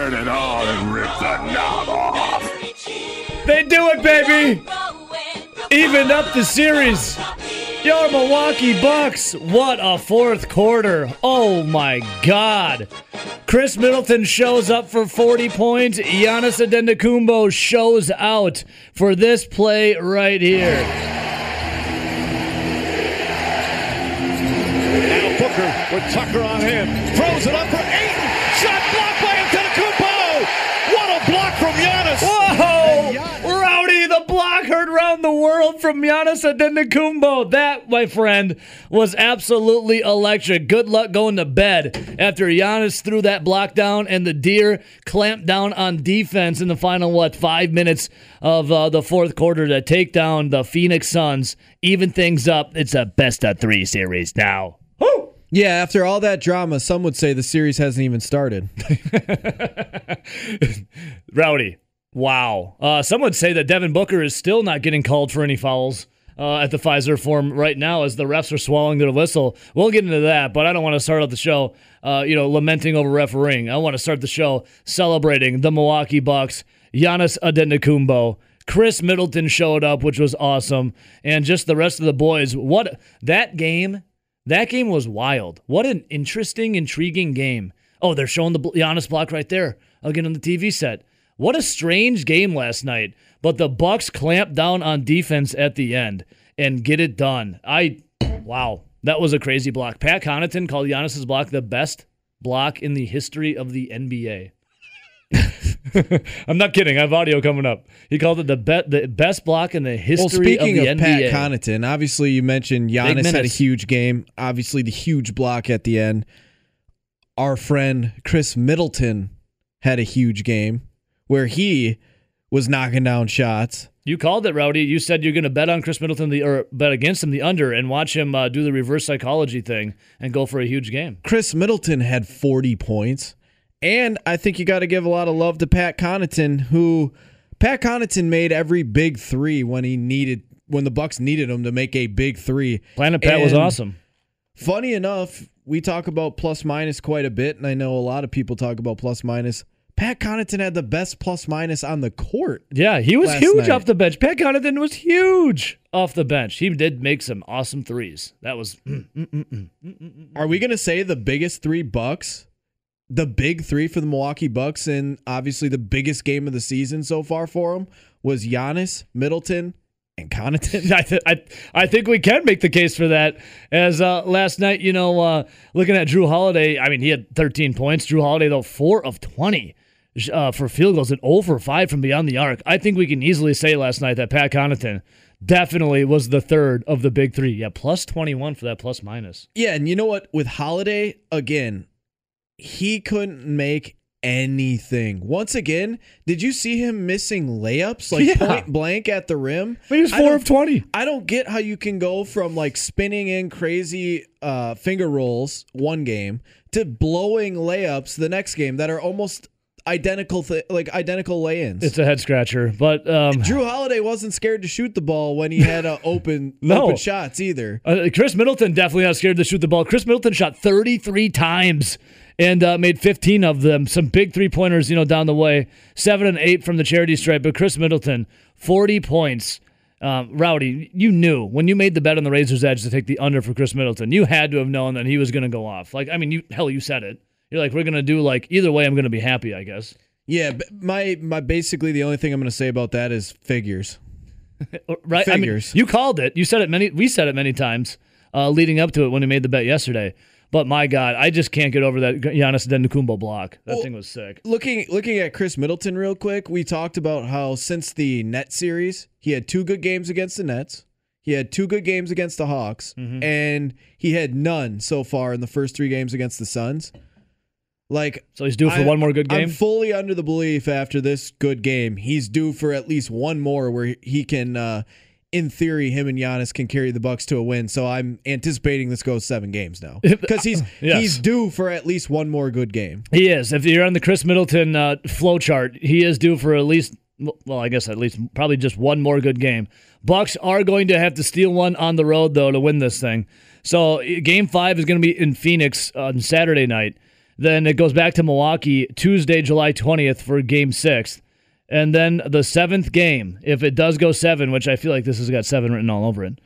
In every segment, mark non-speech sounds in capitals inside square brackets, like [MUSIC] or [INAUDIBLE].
turn it on and rip the knob off. They do it, baby. Even up the series. Your Milwaukee Bucks. What a fourth quarter. Oh my God. Khris Middleton shows up for 40 points. Giannis Antetokounmpo shows out for this play right here. Now Booker with Tucker on him. Throws it up for Ayton. Shot blocked by Antetokounmpo. What a block from Giannis. Whoa! Rowdy, the block heard around the world from Giannis Antetokounmpo. That, my friend, was absolutely electric. Good luck going to bed after Giannis threw that block down and the Deer clamped down on defense in the final, what, five minutes of uh, the fourth quarter to take down the Phoenix Suns, even things up. It's a best of three series now. Woo! Yeah, after all that drama, some would say the series hasn't even started. [LAUGHS] Rowdy. Wow. Uh, some would say that Devin Booker is still not getting called for any fouls uh, at the Fiserv Forum right now as the refs are swallowing their whistle. We'll get into that, but I don't want to start out the show, uh, you know, lamenting over refereeing. I want to start the show celebrating the Milwaukee Bucks, Giannis Antetokounmpo. Khris Middleton showed up, which was awesome, and just the rest of the boys. What that game? That game was wild. What an interesting, intriguing game. Oh, they're showing the Giannis block right there again on the TV set. What a strange game last night. But the Bucks clamped down on defense at the end and get it done. I wow, that was a crazy block. Pat Connaughton called Giannis's block the best block in the history of the NBA. [LAUGHS] I'm not kidding. I have audio coming up. He called it the be- the best block in the history of the NBA. Well, speaking of of, NBA. Pat Connaughton, obviously you mentioned Giannis had a huge game. Obviously, the huge block at the end. Our friend Khris Middleton had a huge game where he was knocking down shots. You called it, Rowdy. You said you're going to bet on Khris Middleton the or bet against him the under and watch him uh, do the reverse psychology thing and go for a huge game. Khris Middleton had 40 points. And I think you got to give a lot of love to Pat Connaughton, who Pat Connaughton made every big three when he needed when the Bucks needed him to make a big three. Planet Pat was awesome. Funny enough, we talk about plus minus quite a bit, and I know a lot of people talk about plus minus. Pat Connaughton had the best plus minus on the court. Yeah, he was huge night. off the bench. Pat Connaughton was huge off the bench. He did make some awesome threes. That was mm, mm, mm, Are we going to say the biggest three Bucks? The big three for the Milwaukee Bucks, and obviously the biggest game of the season so far for them was Giannis, Middleton, and Connaughton. [LAUGHS] I, th- I, I think we can make the case for that. As uh, last night, you know, uh, looking at Jrue Holiday, I mean, he had 13 points. Jrue Holiday, though, 4 of 20 uh, for field goals and 0 for 5 from beyond the arc. I think we can easily say last night that Pat Connaughton definitely was the third of the big three. Yeah, plus 21 for that plus minus. Yeah, and you know what? With Holiday, again, he couldn't make anything. Once again, did you see him missing layups like Yeah. point blank at the rim? But he was 4 of 20. I don't get how you can go from like spinning in crazy uh, finger rolls one game to blowing layups the next game that are almost identical, th- like identical lay-ins. It's a head scratcher. But um, Jrue Holiday wasn't scared to shoot the ball when he had uh, [LAUGHS] open No. open shots either. Uh, Khris Middleton definitely not scared to shoot the ball. Khris Middleton shot 33 times and uh, made 15 of them. Some big three pointers, you know, down the way. Seven and eight from the charity stripe. But Khris Middleton, 40 points. Um, Rowdy, you knew when you made the bet on the Razor's Edge to take the under for Khris Middleton, you had to have known that he was going to go off. Like, I mean, you hell, you said it. You're like, we're going to do like either way. I'm going to be happy, I guess. Yeah, my my basically the only thing I'm going to say about that is figures. [LAUGHS] Right? I mean, Figures. you called it. You said it many. We said it many times uh, leading up to it when we made the bet yesterday. But my God, I just can't get over that Giannis Antetokounmpo block. That Well- thing was sick. Looking looking at Khris Middleton real quick, we talked about how since the net series, he had two good games against the Nets. He had two good games against the Hawks, Mm-hmm. and he had none so far in the first three games against the Suns. Like So he's due for I- one more good game. I'm fully under the belief after this good game, he's due for at least one more where he can uh in theory, him and Giannis can carry the Bucks to a win. So I'm anticipating this goes seven games now [LAUGHS] because he's [LAUGHS] Yes. he's due for at least one more good game. he is. If you're on the Khris Middleton uh, flow chart, he is due for at least. Well, I guess at least probably just one more good game. Bucks are going to have to steal one on the road though to win this thing. So game five is going to be in Phoenix on Saturday night. Then it goes back to Milwaukee Tuesday, July 20th for game six. And then the seventh game, if it does go seven, which I feel like this has got seven written all over it,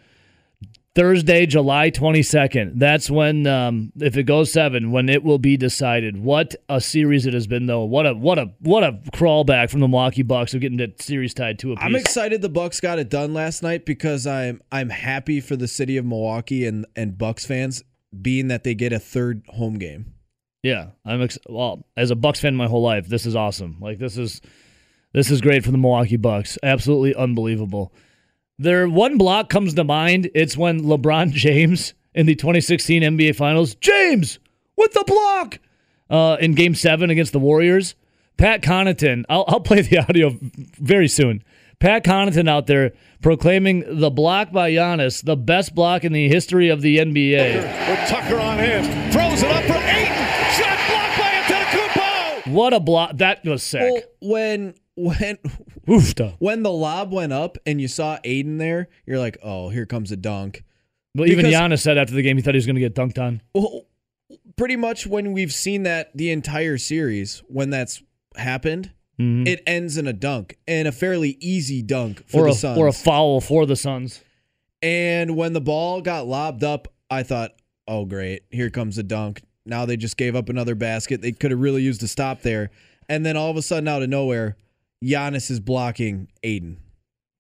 Thursday, July 22nd. That's when, um, if it goes seven, when it will be decided. What a series it has been, though. What a what a what a crawl back from the Milwaukee Bucks of getting that series tied to a. I'm excited the Bucks got it done last night because I'm I'm happy for the city of Milwaukee and and Bucks fans being that they get a third home game. Yeah, I'm ex- well as a Bucks fan my whole life. This is awesome. Like this is this is great for the Milwaukee Bucks. Absolutely unbelievable. There one block comes to mind. It's when LeBron [LAUGHS] James in the 2016 NBA Finals, James with the block uh, in Game Seven against the Warriors. Pat Connaughton. I'll, I'll play the [LAUGHS] audio very soon. Pat Connaughton out there proclaiming the block by Giannis the best block in the history of the NBA. With Tucker on him. Throws it up for Ayton. Shot blocked by Antetokounmpo. What a block! That was sick. Well, when when Oofta. when the lob went up and you saw Ayton there, you're like, oh, here comes a dunk. But even Because- Giannis said after the game he thought he was going to get dunked on. Well, pretty much when we've seen that the entire series, when that's happened, Mhm. it ends in a dunk and a fairly easy dunk for or the a, Suns. or a foul for the Suns. and when the ball got lobbed up, I thought, oh great, here comes a dunk. Now they just gave up another basket. They could have really used a stop there. And then all of a sudden, out of nowhere, Giannis is blocking Ayton.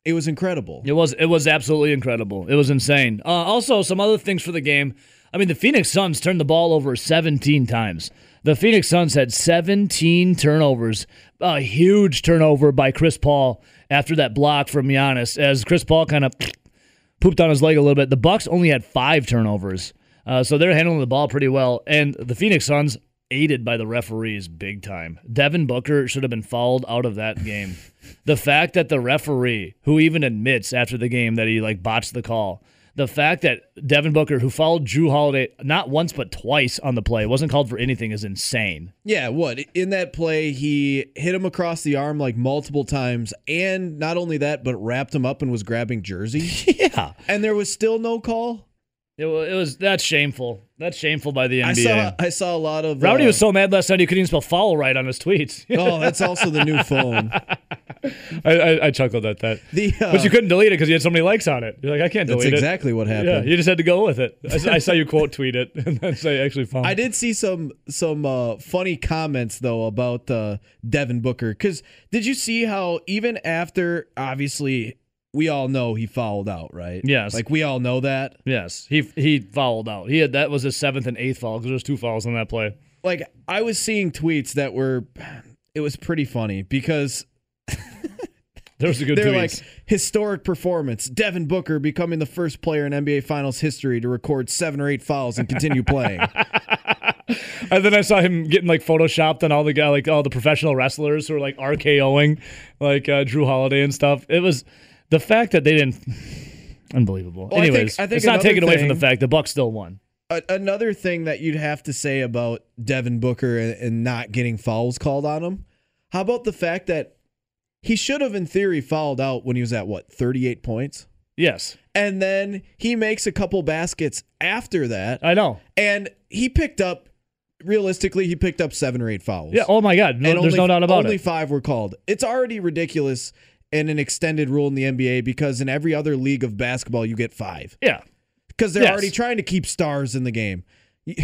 It was incredible. It was it was absolutely incredible. It was insane. Uh, also, some other things for the game. I mean, the Phoenix Suns turned the ball over 17 times. The Phoenix Suns had 17 turnovers. A huge turnover by Chris Paul after that block from Giannis, as Chris Paul kind of [SNIFFS] pooped on his leg a little bit. The Bucks only had five turnovers, uh, so they're handling the ball pretty well. And the Phoenix Suns aided by the referees big time. Devin Booker should have been fouled out of that game. [LAUGHS] the fact that the referee, who even admits after the game that he like botched the call, the fact that Devin Booker, who followed Jrue Holiday not once but twice on the play, wasn't called for anything is insane. Yeah, what? In that play, he hit him across the arm like multiple times. And not only that, but wrapped him up and was grabbing jersey. [LAUGHS] Yeah, and there was still no call. It was, it was that's shameful. That's shameful by the NBA. I saw I saw a lot of Rowdy uh, was so mad last night he couldn't even spell foul right on his tweets. [LAUGHS] Oh, that's also the new phone. [LAUGHS] I, I, I chuckled at that. The uh, But you couldn't delete it because you had so many likes on it. You're like, I can't that's delete it. exactly what happened. Yeah, you just had to go with it. I saw you quote tweet it [LAUGHS] and then say actually found. I did see some some uh, funny comments though about uh, Devin Booker because did you see how even after obviously we all know he fouled out right? Yes. like we all know that. Yes, he he fouled out. He had that was his seventh and eighth foul because there was two fouls on that play. Like I was seeing tweets that were, it was pretty funny because [LAUGHS] There was a good they're tweets. like historic performance. Devin Booker becoming the first player in NBA Finals history to record seven or eight fouls and continue playing. [LAUGHS] and then I saw him getting like photoshopped on all the guy like all the professional wrestlers who were like RKOing like uh, Jrue Holiday and stuff. It was the fact that they didn't. [SIGHS] Unbelievable. Well, I think- Anyways, I think it's not taken away from the fact the Bucks still won. A- another thing that you'd have to say about Devin Booker and, and not getting fouls called on him. How about the fact that he should have, in theory, fouled out when he was at what thirty eight points, Yes, and then he makes a couple baskets after that, I know. and he picked up. Realistically, he picked up seven or eight fouls. Yeah. Oh my God. No, there's only, no doubt about it. only five were called. It's already ridiculous and an extended rule in the NBA because in every other league of basketball you get five Yeah. because they're Yes. already trying to keep stars in the game. [LAUGHS]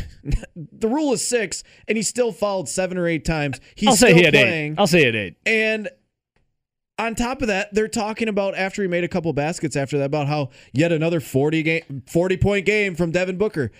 The rule is six, and he still fouled seven or eight times. He's I'll say still he had playing, eight. I'll say he had eight. and on top of that, they're talking about after he made a couple baskets after that about how yet another forty game, forty point game from Devin Booker.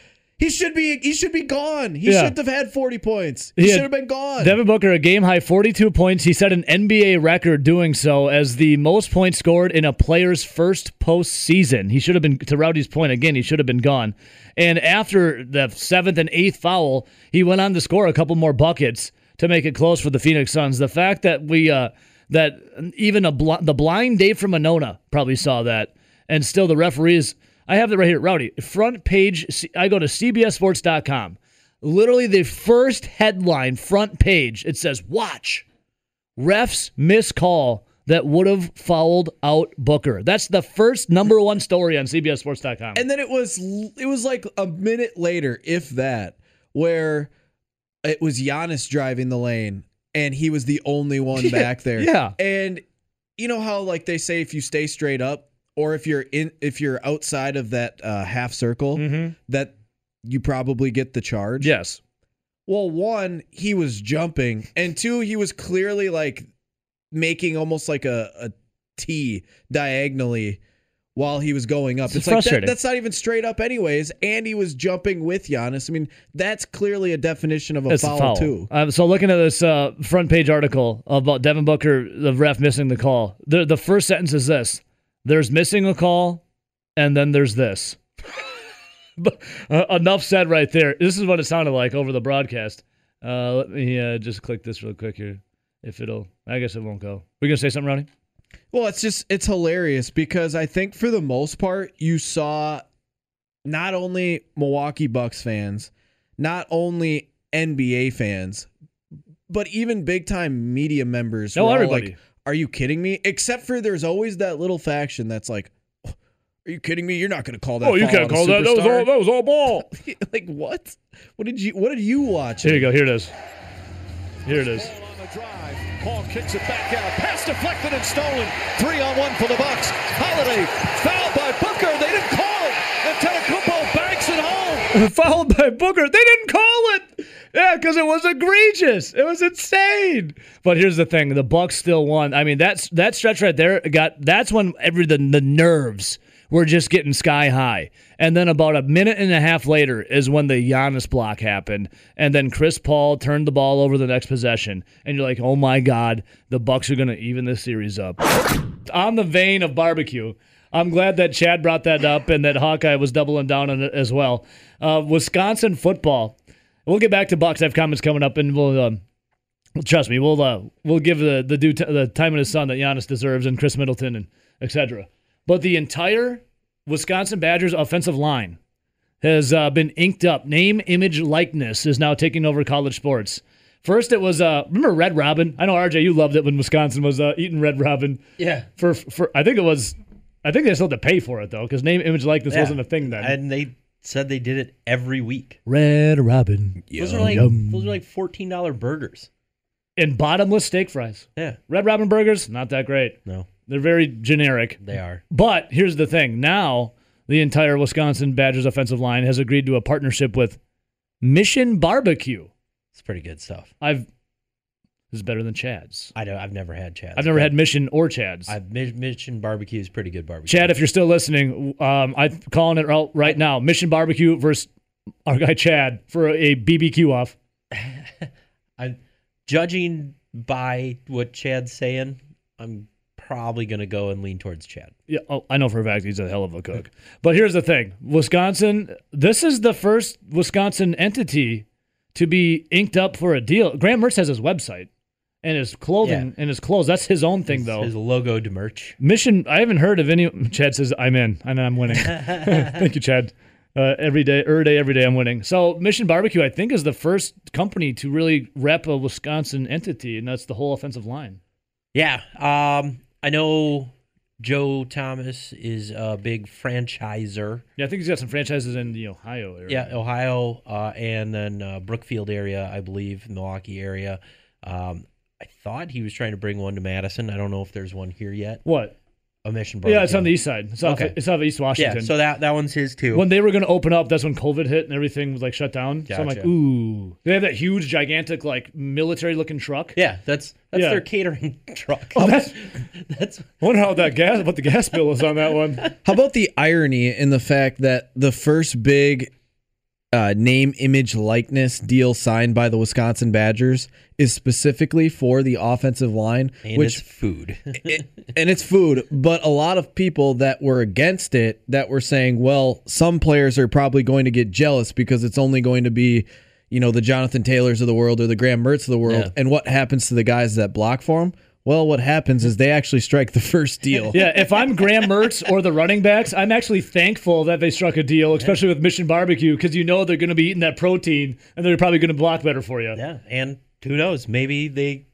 He should be he should be gone. He Yeah. shouldn't have had forty points. He, He should have been gone. Devin Booker, a game high 42 points. He set an NBA record doing so as the most points scored in a player's first postseason. He should have been, to Rowdy's point again, he should have been gone. And after the seventh and eighth foul, he went on to score a couple more buckets to make it close for the Phoenix Suns. The fact that we, uh, that even a bl- the blind Dave from Monona probably saw that, and still the referees. I have it right here, Rowdy. Front page. I go to CBSSports.com literally the first headline front page it says watch refs miss call that would have fouled out booker that's the first number one story on cbssports.com And then it was it was like a minute later, if that, where it was Giannis driving the lane, and he was the only one [LAUGHS] back there. yeah. And you know how like they say if you stay straight up, or if you're in if you're outside of that uh, half circle, Mm-hmm. that you probably get the charge. Yes. Well, one, he was jumping, and two, he was clearly like making almost like a, a T diagonally while he was going up. It's It's, like that, frustrating. that's not even straight up, anyways. And he was jumping with Giannis. I mean, that's clearly a definition of a, foul, a foul. too. Um, so looking at this uh, front page article about Devin Booker, the ref missing the call. The the first sentence is this: "There's missing a call, and then there's this." [LAUGHS] but, uh, enough said right there. This is what it sounded like over the broadcast. Uh, let me uh, just click this real quick here. If it'll, I guess it won't go. We gonna say something, Ronnie? Well, it's just it's hilarious because I think for the most part you saw not only Milwaukee Bucks fans, not only NBA fans, but even big time media members. No, everybody. Like, Are you kidding me? Except for there's always that little faction that's like, "Oh, "Are you kidding me? You're not going to call that." Oh, you can't call that. That was all. That was all ball. [LAUGHS] like what? What did you? What did you watch? Here you go. Here it is. Here it is. Ball on the drive. Paul kicks it back out. Pass deflected and stolen. Three on one for the Bucks. Holiday fouled by Booker. They didn't call it. Antetokounmpo banks [LAUGHS] fouled by Booker. They didn't call it. Yeah, because it was egregious. It was insane. But here's the thing: the Bucks still won. I mean, that's that stretch right there got. That's when every the, the nerves were just getting sky high. And then about a minute and a half later is when the Giannis block happened, and then Chris Paul turned the ball over the next possession, and you're like, oh my god, the Bucks are gonna even this series up. On the vein of barbecue. I'm glad that Chad brought that up and that Hawkeye was doubling down on it as well. Uh, Wisconsin football. We'll get back to Bucks. I have comments coming up, and we'll um, trust me. We'll uh, we'll give the the due t- the time and his son that Giannis deserves, and Khris Middleton, and etc. But the entire Wisconsin Badgers offensive line has uh, been inked up. Name, image, likeness is now taking over college sports. First, it was uh, remember Red Robin. I know RJ, you loved it when Wisconsin was uh, eating Red Robin Yeah. for for. I think it was. I think they still had to pay for it though, because name, image, likeness Yeah. wasn't a thing then. And they said they did it every week. Red Robin Those are like Yum. those are like fourteen dollar burgers. and bottomless steak fries. Yeah. Red Robin burgers, not that great. No, They're very generic. they are. But here's the thing: now the entire Wisconsin Badgers offensive line has agreed to a partnership with Mission Barbecue. It's pretty good stuff. I've this is better than Chad's. I don't. I've never had Chad's. I've never had Mission or Chad's. I've Mi- Mission barbecue is pretty good barbecue. Chad, if you're still listening, um, I'm calling it out right now. Mission Barbecue versus our guy Chad for a BBQ off. [LAUGHS] I'm judging by what Chad's saying. I'm probably gonna go and lean towards Chad. Yeah, oh, I know for a fact he's a hell of a cook. [LAUGHS] But here's the thing Wisconsin, this is the first Wisconsin entity to be inked up for a deal. Graham Mertz has his website and his clothing Yeah. and his clothes. That's his own thing, His- though. His logo to merch. Mission, I haven't heard of any. Chad says, I'm in. I know I'm winning. [LAUGHS] Thank you, Chad. Uh, every day, every day, every day, I'm winning. So, Mission Barbecue, I think, is the first company to really rep a Wisconsin entity, and that's the whole offensive line. Yeah. Um. I know Joe Thomas is a big franchiser. Yeah, I think he's got some franchises in the Ohio area. Yeah, Ohio, uh, and then uh, Brookfield area, I believe, Milwaukee area. Um, I thought he was trying to bring one to Madison. I don't know if there's one here yet. What? A mission. Yeah, it's on the east side. It's off, Okay. it's off of East Washington. Yeah, so that that one's his too. when they were going to open up, that's when COVID hit and everything was like shut down. So I'm like, Gotcha. ooh. They have that huge, gigantic, like military looking truck. yeah, that's that's Yeah. their catering [LAUGHS] truck. Oh, that's- [LAUGHS] that's I wonder how that gas, what the gas bill is on that one. [LAUGHS] How about the irony in the fact that the first big uh, name, image, likeness deal signed by the Wisconsin Badgers is specifically for the offensive line, and which it's food. [LAUGHS] it, and it's food. But a lot of people that were against it that were saying, well, some players are probably going to get jealous because it's only going to be, you know, the Jonathan Taylors of the world or the Graham Mertz of the world. Yeah. And what happens to the guys that block for them? Well, what happens is they actually strike the first deal. [LAUGHS] Yeah, if I'm Graham Mertz or the running backs, I'm actually thankful that they struck a deal, especially with Mission Barbecue, because you know they're going to be eating that protein and they're probably going to block better for you. yeah, and who knows? Maybe they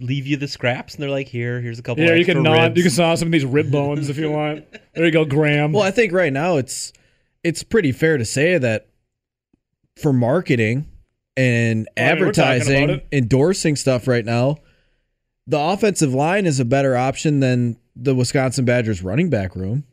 leave you the scraps, and they're like, "Here, here's a couple." Yeah, you can gnaw, ribs. you can saw some of these rib bones if you want. [LAUGHS] There you go, Graham. Well, I think right now it's it's pretty fair to say that for marketing and Well, I mean, we're talking about advertising, endorsing stuff right now, the offensive line is a better option than the Wisconsin Badgers running back room.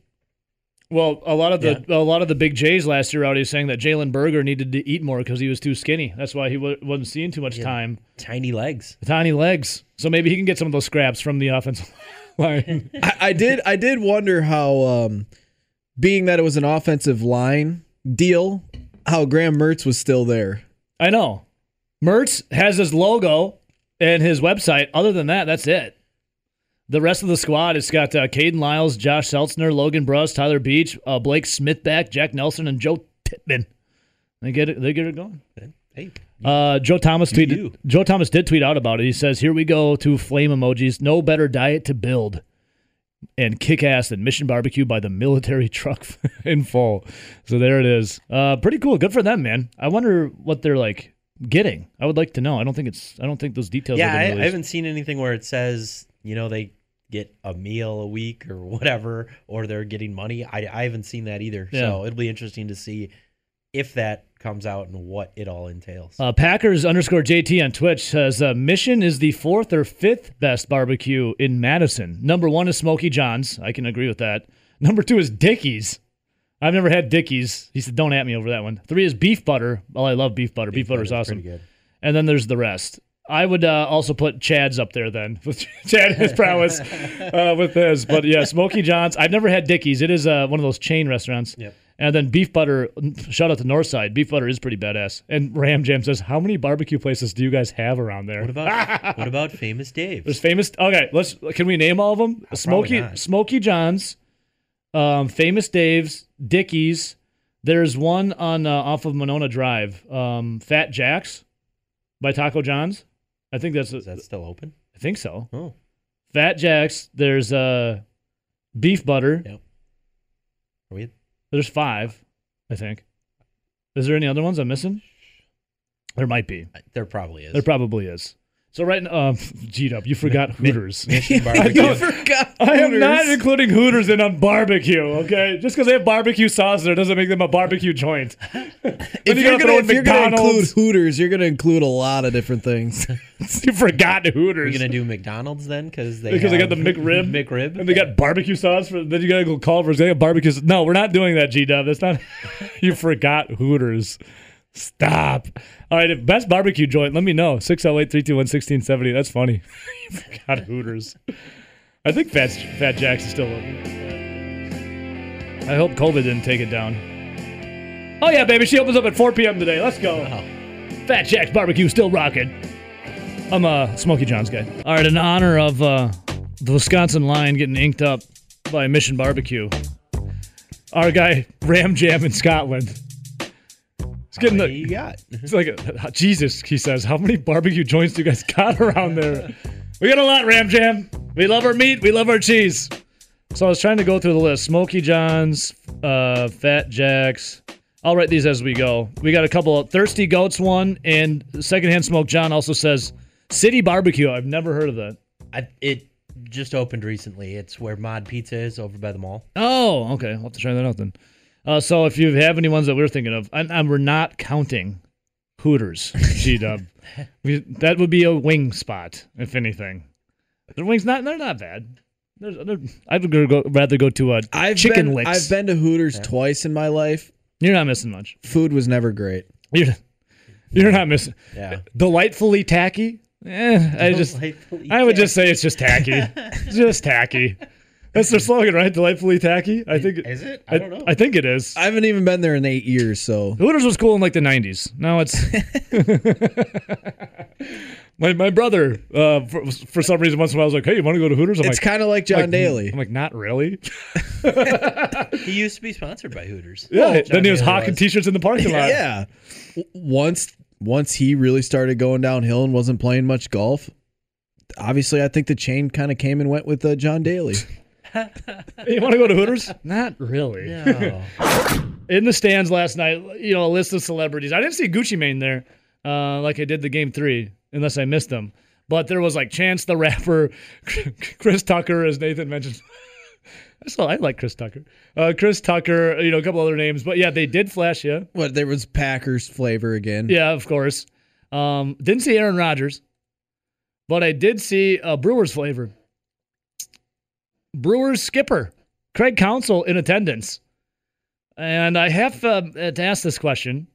Well, a lot of the a lot of the big Jays last year out already saying that Jalen Berger needed to eat more because he was too skinny. That's why he w- wasn't seeing too much time. Tiny legs. Tiny legs, so maybe he can get some of those scraps from the offensive [LAUGHS] line. I, I did I did wonder how um, being that it was an offensive line deal, how Graham Mertz was still there. I know. Mertz has his logo and his website. Other than that, that's it. The rest of the squad, it's got uh, Kayden Lyles, Josh Seltzner, Logan Bruss, Tyler Beach, uh, Blake Smithback, Jack Nelson, and Joe Pittman. They get it. They get it going. Hey, Uh, Joe Thomas tweeted. Joe Thomas did tweet out about it. He says, "Here we go to flame emojis. No better diet to build, and kick ass than Mission Barbecue by the military [LAUGHS] truck [LAUGHS] in full." So there it is. Uh, pretty cool. Good for them, man. I wonder what they're like getting. I would like to know. I don't think it's. I don't think those details. yeah, I, I haven't seen anything where it says you know they get a meal a week or [LAUGHS] whatever, or they're getting money. I, I haven't seen that either. Yeah. So it'll be interesting to see if that comes out and what it all entails. Uh, Packers underscore JT on Twitch says uh, Mission is the fourth or fifth best barbecue in Madison. Number one is Smoky John's. I can agree with that. Number two is Dickey's. I've never had Dickey's. He said, "Don't at me over that one." Three is Beef Butter. Well, I love Beef Butter. Beef, Butter is awesome. Pretty good. And then there's the rest. I would uh, also put Chad's up there then. With [LAUGHS] Chad his prowess [LAUGHS] uh, with his. But yeah, Smoky John's. I've never had Dickey's. It is uh, one of those chain restaurants. Yep. And then beef butter. Shout out to Northside. Beef butter is pretty badass. And Ram Jam says, "How many barbecue places do you guys have around there?" What about what about [LAUGHS] famous Dave? There's famous. Okay, let's. Can we name all of them? Smoky. Smoky John's, um, famous Dave's, Dickey's. There's one on uh, off of Monona Drive, um, Fat Jack's, by Taco John's. I think that's. Is that still open? I think so. Oh, Fat Jack's. There's uh, beef butter. Yep. are we? There's five, I think. Is there any other ones I'm missing? There might be. There probably is. There probably is. So right now, um, [LAUGHS] G Dub, you forgot Hooters. Mission I [LAUGHS] barbecue. don't- forgot. I am not including Hooters in on barbecue. Okay, just because they have barbecue sauce there doesn't make them a barbecue joint. [LAUGHS] If you're, gonna, if you're gonna include Hooters, you're gonna include a lot of different things. you forgot Hooters. You're gonna do McDonald's then? Because they because they got the have McRib, McRib. and they got barbecue sauce for. Then you gotta go Culver's. They have barbecue. sauce. No, we're not doing that, G Dub. That's not. you forgot Hooters. Stop. All right, if best barbecue joint, let me know. 608 321 1670. That's funny. [LAUGHS] you forgot Hooters. I think Fat, Fat Jack's is still open. I hope COVID didn't take it down. Oh, yeah, baby. She opens up at 4 p.m. today. Let's go. Fat Jack's barbecue still rocking. I'm a Smoky John's guy. All right, in honor of uh, the Wisconsin line getting inked up by Mission Barbecue, our guy Ram Jam in Scotland. He's getting the, you got? [LAUGHS] It's like, uh, [LAUGHS] Jesus, he says, how many barbecue joints do you guys got around there? [LAUGHS] We got a lot, Ram Jam. We love our meat. We love our cheese. So I was trying to go through the list. Smoky John's, uh, Fat Jacks. I'll write these as we go. We got a couple of Thirsty Goats one, and Secondhand Smoke John also says City Barbecue. I've never heard of that. I, it just opened recently. It's where Mod Pizza is over by the mall. Oh, okay. I'll have to try that out then. Uh, so if you have any ones that we're thinking of, and, and we're not counting Hooters, [LAUGHS] G Dub, that would be a wing spot, if anything. Their wings not they're not bad. There's, they're, I'd go, go, rather go to a I've chicken been, licks. I've been to Hooters twice in my life. You're not missing much. Food was never great. You're, you're not missing. Yeah. Delightfully tacky. Eh, I just I would just say it's just tacky. [LAUGHS] Just tacky. That's their slogan, right? Delightfully tacky. I think. Is it? I don't know. I think it is. I haven't even been there in eight years, so Hooters was cool in like the '90s. Now it's [LAUGHS] my my brother. Uh, for, for some reason, once in a while, I was like, "Hey, you want to go to Hooters?" I'm it's like, kind of like John like, Daly. I'm like, not really. [LAUGHS] he used to be sponsored by Hooters. Yeah. John then he was Daly hawking T-shirts in the parking lot. yeah. Once once he really started going downhill and wasn't playing much golf, obviously I think the chain kind of came and went with uh, John Daly. [LAUGHS] You want to go to Hooters? Not really. No. in the stands last night, you know, a list of celebrities. I didn't see Gucci Mane there, uh, like I did the game three, unless I missed them. But there was like Chance the Rapper, [LAUGHS] Chris Tucker, as Nathan mentioned. [LAUGHS] I still I like Chris Tucker. Uh, Chris Tucker, you know, a couple other names, but yeah, they did flash. Yeah, What there was Packers flavor again. yeah, of course. Um, didn't see Aaron Rodgers, but I did see a Brewers flavor. Brewers skipper Craig Counsell in attendance, and I have uh, to ask this question.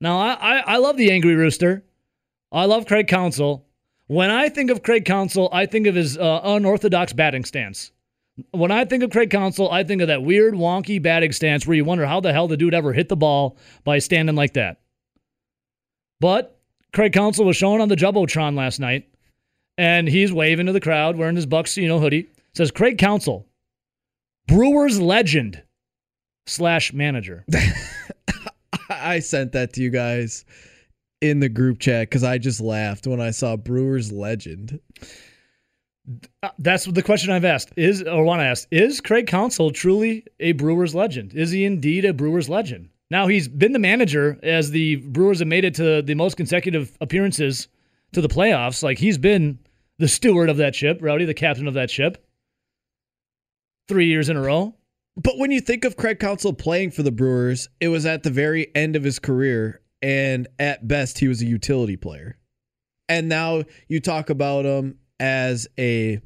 Now, I, I, I love the Angry Rooster. I love Craig Counsell. When I think of Craig Counsell, I think of his uh, unorthodox batting stance. When I think of Craig Counsell, I think of that weird, wonky batting stance where you wonder how the hell the dude ever hit the ball by standing like that. But Craig Counsell was shown on the Jumbotron last night, and he's waving to the crowd wearing his Bucks, you know, hoodie. Says Craig Counsell, Brewers legend slash manager. [LAUGHS] I sent that to you guys in the group chat because I just laughed when I saw Brewers legend. Uh, That's the question I've asked. Is or want to ask, is Craig Counsell truly a Brewers legend? Is he indeed a Brewers legend? Now he's been the manager as the Brewers have made it to the most consecutive appearances to the playoffs. Like he's been the steward of that ship, Rowdy, the captain of that ship. Three years in a row. But when you think of Craig Counsell playing for the Brewers, it was at the very end of his career, and at best, he was a utility player. And now you talk about him as a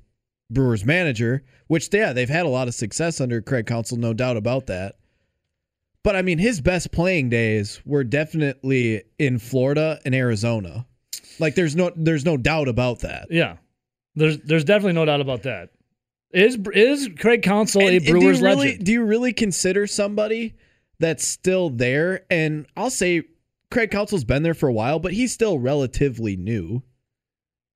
Brewers manager, which, yeah, they've had a lot of success under Craig Counsell, no doubt about that. But I mean, his best playing days were definitely in Florida and Arizona. Like, there's no, there's no doubt about that. Yeah. There's there's definitely no doubt about that. Is is Craig Counsell a And- and Brewers do really, legend? Do you really consider somebody that's still there? And I'll say Craig Counsell's been there for a while, but he's still relatively new.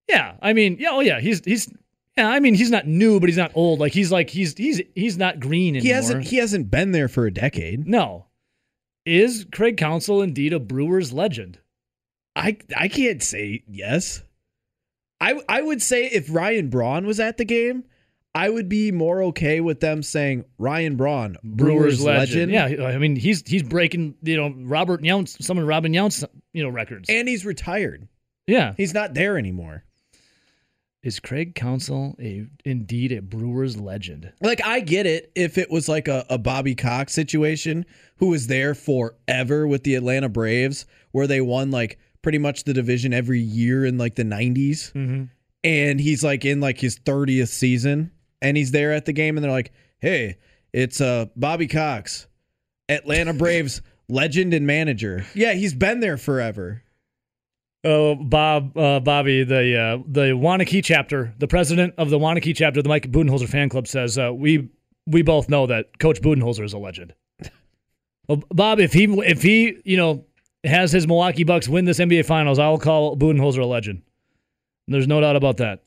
Yeah, I mean, yeah, oh yeah, he's he's yeah, I mean, he's not new, but he's not old. Like he's like he's he's he's not green anymore. He hasn't he hasn't been there for a decade. no. Is Craig Counsell indeed a Brewers legend? I I can't say yes. I I would say if Ryan Braun was at the game, I would be more okay with them saying Ryan Braun, Brewers, legend. Yeah, I mean, he's he's breaking you know Robert Yount, some of Robin Yount's you know records. And he's retired. yeah, He's not there anymore. is Craig Counsell a indeed a Brewers legend? Like I get it if it was like a, a Bobby Cox situation who was there forever with the Atlanta Braves where they won like pretty much the division every year in like the 90s Mm-hmm. and he's like in like his 30th season and he's there at the game and they're like, "Hey, it's uh Bobby Cox, Atlanta [LAUGHS] Braves legend and manager." Yeah, he's been there forever. Oh, Bob, uh, Bobby, the uh, the Waunakee chapter, the president of the Waunakee chapter, the Mike Budenholzer fan club says uh, we we both know that Coach Budenholzer is a legend. [LAUGHS] Well, Bob, if he if he you know has his Milwaukee Bucks win this NBA Finals, I'll call Budenholzer a legend. There's no doubt about that.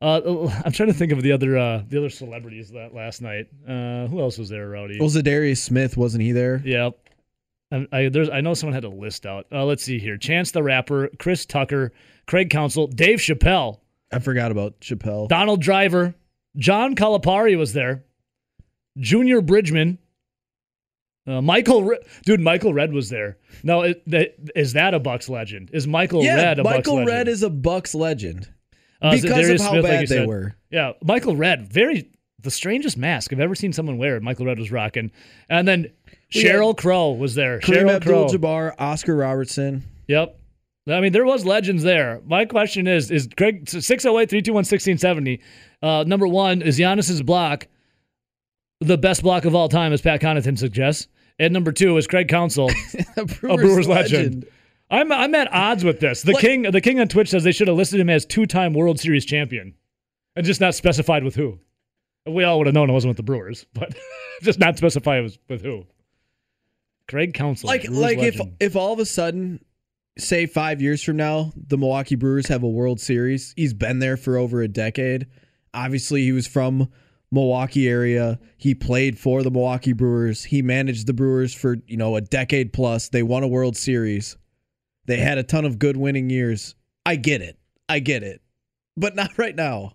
Uh, [LAUGHS] I'm trying to think of the other uh, the other celebrities that last night. Uh, who else was there, Rowdy? Well, Za'Darius Smith wasn't he there? Yep. I, I, there's, I know someone had a list out. Uh, let's see here. Chance the Rapper, Chris Tucker, Craig Counsell, Dave Chappelle, I forgot about Chappelle. Donald Driver, John Calipari was there, Junior Bridgeman, uh, Michael, Re- dude, Michael Redd was there. No, is that, is that a Bucks legend? Is Michael yeah, Redd a Bucks legend? Michael? Redd is a Bucks legend Uh, because of how Smith, bad you they said? were. Yeah, Michael Redd, very the strangest mask I've ever seen someone wear. Michael Redd was rocking, and then We Sheryl Crow was there. Kareem Sheryl Crow. Abdul-Jabbar, Oscar Robertson. Yep. I mean, there was legends there. My question is, is Greg 608-321-1670, uh, number one, is Giannis's block the best block of all time, as Pat Connaughton suggests? And number two, is Craig Counsell [LAUGHS] a a Brewers legend? I'm I'm at odds with this. The Like- king the king on Twitch says they should have listed him as two-time World Series champion, and just not specified with who. We all would have known it wasn't with the Brewers, [LAUGHS] but [LAUGHS] just not specify it was with who. Craig Counsell, Like, Brewers like if if all of a sudden, say five years from now, the Milwaukee Brewers have a World Series. He's been there for over a decade. Obviously, he was from Milwaukee area. He played for the Milwaukee Brewers. He managed the Brewers for you know a decade plus. They won a World Series. They had a ton of good winning years. I get it. I get it. But not right now.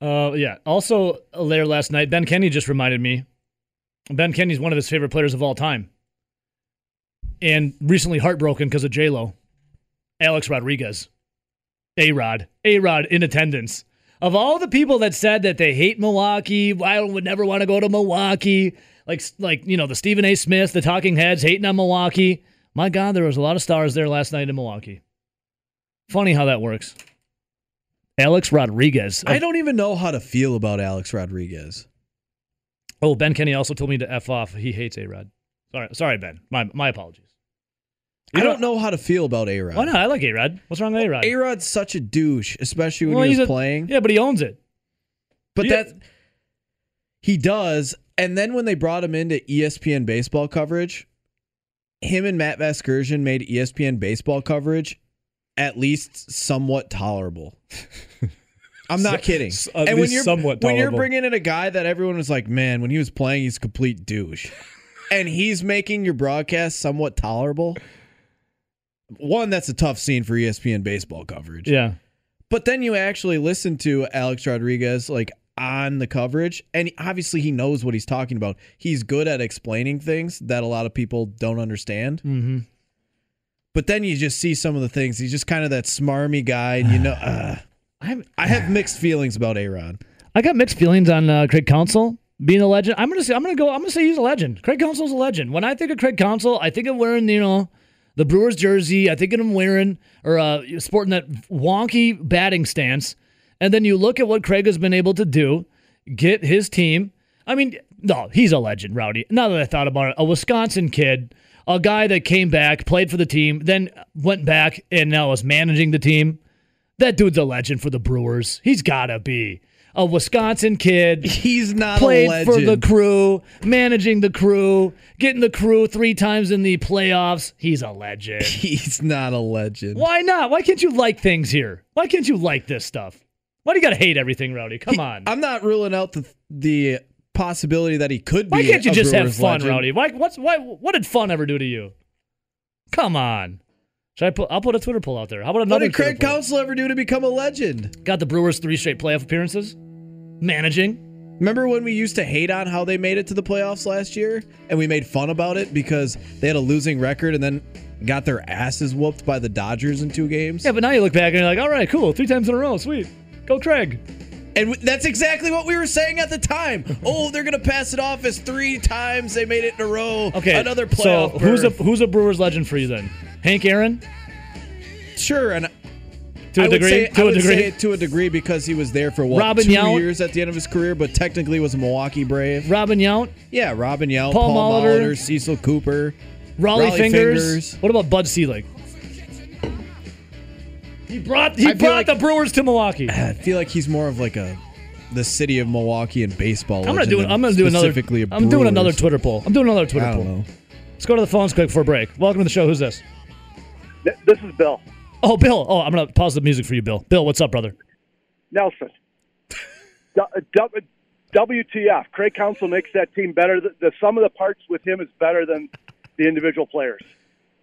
Uh, yeah. Also later last night, Ben Kenny just reminded me. Ben Kenny's one of his favorite players of all time, and recently heartbroken because of J Lo. Alex Rodriguez, A Rod, A Rod in attendance. Of all the people that said that they hate Milwaukee, I would never want to go to Milwaukee, like like you know the Stephen A. Smith, the Talking Heads hating on Milwaukee. My God, there was a lot of stars there last night in Milwaukee. Funny how that works. Alex Rodriguez. I don't even know how to feel about Alex Rodriguez. Oh, Ben Kenny also told me to f off. He hates A Rod. Sorry, sorry, Ben. My my apologies. I don't know how to feel about A Rod. Why not? I like A Rod. What's wrong with A Rod? A Rod's such a douche, especially when Well, he he's was a- playing. Yeah, but he owns it. But Yeah. that he does. And then when they brought him into ESPN baseball coverage, him and Matt Vasgersian made ESPN baseball coverage at least somewhat tolerable. [LAUGHS] I'm not kidding. at and when you're somewhat when you're bringing in a guy that everyone was like, man, when he was playing, he's a complete douche, [LAUGHS] and he's making your broadcast somewhat tolerable. One, that's a tough scene for ESPN baseball coverage. Yeah. But then you actually listen to Alex Rodriguez like on the coverage, and obviously he knows what he's talking about. He's good at explaining things that a lot of people don't understand. Mm-hmm. But then you just see some of the things. He's just kind of that smarmy guy, and you know, [SIGHS] uh, I'm, I have mixed feelings about Aaron. I got mixed feelings on uh, Craig Counsell being a legend. I'm gonna say I'm gonna go. I'm gonna say he's a legend. Craig Counsell's a legend. When I think of Craig Counsell, I think of wearing you know the Brewers jersey. I think of him wearing or uh, sporting that wonky batting stance. And then you look at what Craig has been able to do, get his team. I mean, no, he's a legend, Rowdy. Now that I thought about it, a Wisconsin kid, a guy that came back, played for the team, then went back and now is managing the team. That dude's a legend for the Brewers. He's gotta be a Wisconsin kid. [LAUGHS] He's not a Played for the crew, managing the crew, getting the crew three times in the playoffs. He's a legend. [LAUGHS] He's not a legend. Why not? Why can't you like things here? Why can't you like this stuff? Why do you gotta hate everything, Rowdy? Come He- on. I'm not ruling out the the possibility that he could be. Why can't you just have fun, legend. Rowdy? Why? What's why? What did fun ever do to you? Come on. Should I put? I'll put a Twitter poll out there. How about another? What did Craig? Counsell ever do to become a legend? Got the Brewers three straight playoff appearances, managing. Remember when we used to hate on how they made it to the playoffs last year, and we made fun about it because they had a losing record and then got their asses whooped by the Dodgers in two games? Yeah, but now you look back and you're like, all right, cool, three times in a row, sweet, go Craig. And that's exactly what we were saying at the time. Oh, they're gonna pass it off as three times they made it in a row. Okay, another playoff. So who's a who's a Brewers legend for you then? Hank Aaron sure? And to a I degree. say, to I a would degree. say to a degree because he was there for what Robin two Yount? years at the end of his career, but technically was a Milwaukee Brave. Robin Yount, Yeah, Robin Yount, Paul Paul, Molitor. Molitor, Cecil Cooper. Rollie, Rollie Fingers. Fingers. What about Bud Selig? He brought he I feel brought like- the Brewers to Milwaukee. I feel like he's more of like a the city of Milwaukee and baseball. I'm gonna legend do. than I'm gonna do another. specifically a I'm doing another Brewers. Twitter poll. I'm doing another Twitter I don't poll. know. Let's go to the phones quick for a break. Welcome to the show. Who's this? Th- This is Bill Oh, Bill. Oh, I'm gonna pause the music for you, Bill. Bill, what's up, brother? Nelson. [LAUGHS] Du- du- WTF? Craig Counsell makes that team better. The, the sum of the parts with him is better than the individual players.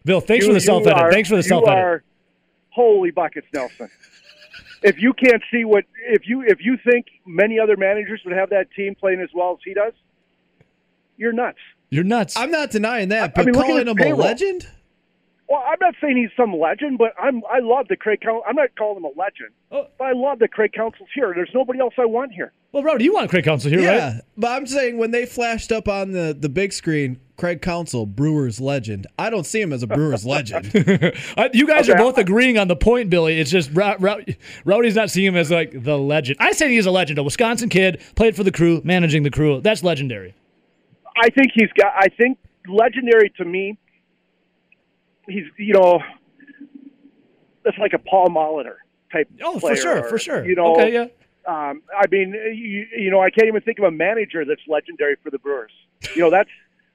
Bill, thanks You- for the self edit. Thanks for the self edit. Are- Holy buckets, Nelson! If you can't see what if you if you think many other managers would have that team playing as well as he does, you're nuts. You're nuts. I'm not denying that, I but mean, calling his him a legend? Well, I'm not saying he's some legend, but I'm I love the Craig Counsell. I'm not calling him a legend, Oh. but I love that Craig Counsell's here. There's nobody else I want here. well, Rowdy, you want Craig Counsell here, Yeah, right? Yeah, but I'm saying when they flashed up on the, the big screen, Craig Counsell, Brewers legend. I don't see him as a Brewers legend. [LAUGHS] You guys are both agreeing on the point, Billy. It's just Row- Row- Rowdy's not seeing him as like the legend. I say he's a legend. A Wisconsin kid, played for the crew, managing the crew. That's legendary. I think he's got. I think legendary to me. He's you know, that's like a Paul Molitor type. Oh, for sure, or, for sure. You know, okay, yeah. um, I mean, you, you know, I can't even think of a manager that's legendary for the Brewers. You know, that's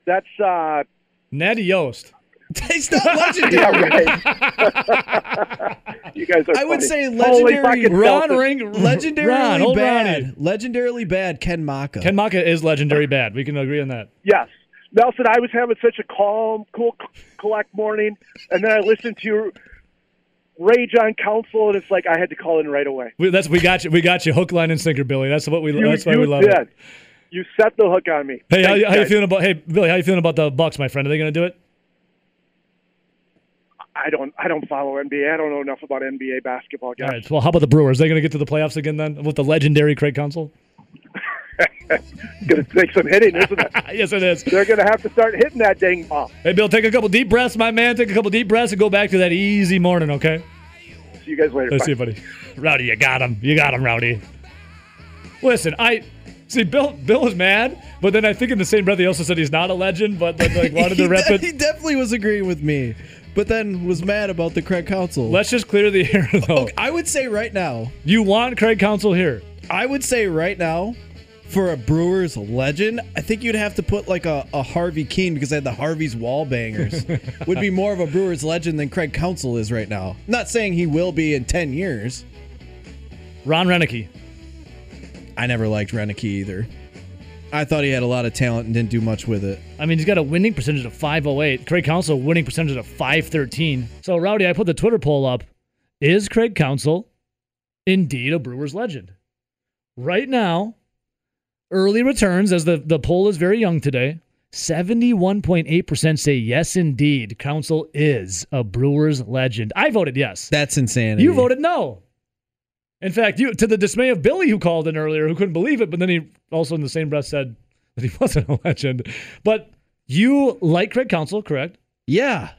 that's. uh Natty Yost. [LAUGHS] He's not legendary. Yeah, right. [LAUGHS] you guys are. I would funny. say Holy legendary- buckets, Ron Nelson. Ring. [CLEARS THROAT] Legendarily Ron, old bad. Ronnie. Legendarily bad Ken Macha. Ken Macha is legendary bad. We can agree on that. Yes. Nelson, I was having such a calm, cool, c- collect morning, and then I listened to your rage on Counsell, and it's like I had to call in right away. We, that's we got you. We got you. Hook, line, and sinker, Billy. That's what we. You, that's why we love did. it. You set the hook on me. Hey, how, Thanks, how you feeling about? Hey, Billy, how you feeling about the Bucks, my friend? Are they going to do it? I don't. I don't follow NBA. I don't know enough about NBA basketball, guys. All right. Well, how about the Brewers? Are They going to get to the playoffs again then with the legendary Craig Counsell? [LAUGHS] Going to take some hitting, isn't it? [LAUGHS] yes, it is. They're going to have to start hitting that dang ball. Hey, Bill, take a couple deep breaths, my man. Take a couple deep breaths and go back to that easy morning, okay? See you guys later. Let's Bye. see, buddy. Rowdy, you got him. You got him, Rowdy. Listen, I see. Bill, Bill was mad, but then I think in the same breath he also said he's not a legend, but like, like wanted to [LAUGHS] rep de- it. he definitely was agreeing with me, but then was mad about the Craig Counsell. Let's just clear the [LAUGHS] air, though. I would say right now, You want Craig Counsell here? I would say right now, for a Brewers legend, I think you'd have to put like a, a Harvey Kuenn because I had the Harvey's wall bangers. [LAUGHS] would be more of a Brewers legend than Craig Counsell is right now. Not saying he will be in 10 years. Ron Roenicke. I never liked Roenicke either. I thought he had a lot of talent and didn't do much with it. I mean, he's got a winning percentage of 508. Craig Counsell winning percentage of 513. So, Rowdy, I put the Twitter poll up. Is Craig Counsell indeed a Brewers legend? Right now, early returns, as the, the poll is very young today, 71.8% say yes, indeed. Counsell is a Brewers legend. I voted yes. That's insanity. You voted no. In fact, you to the dismay of Billy, who called in earlier, who couldn't believe it, but then he also in the same breath said that he [LAUGHS] wasn't a legend. But you like Craig Counsell, correct? Yeah.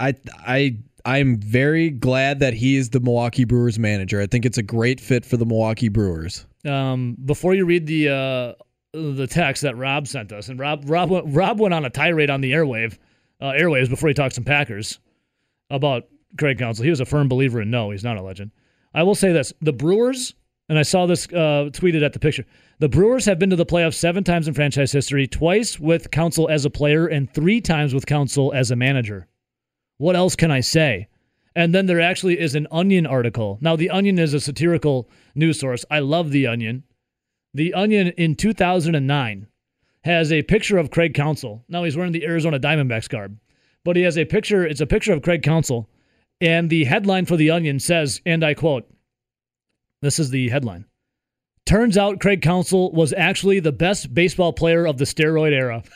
I I I'm very glad that he is the Milwaukee Brewers manager. I think it's a great fit for the Milwaukee Brewers. Um, before you read the uh, the text that Rob sent us, and Rob Rob went, Rob went on a tirade on the airwave uh, airwaves before he talked some Packers about Craig Counsell. He was a firm believer in no, he's not a legend. I will say this: the Brewers, and I saw this uh, tweeted at the picture. The Brewers have been to the playoffs seven times in franchise history, twice with Counsell as a player, and three times with Counsell as a manager. What else can I say? And then there actually is an Onion article. Now, The Onion is a satirical news source. I love The Onion. The Onion in 2009 has a picture of Craig Counsell. Now, he's wearing the Arizona Diamondbacks garb, but he has a picture. It's a picture of Craig Counsell. And the headline for The Onion says, and I quote, this is the headline. Turns out Craig Counsell was actually the best baseball player of the steroid era. [LAUGHS]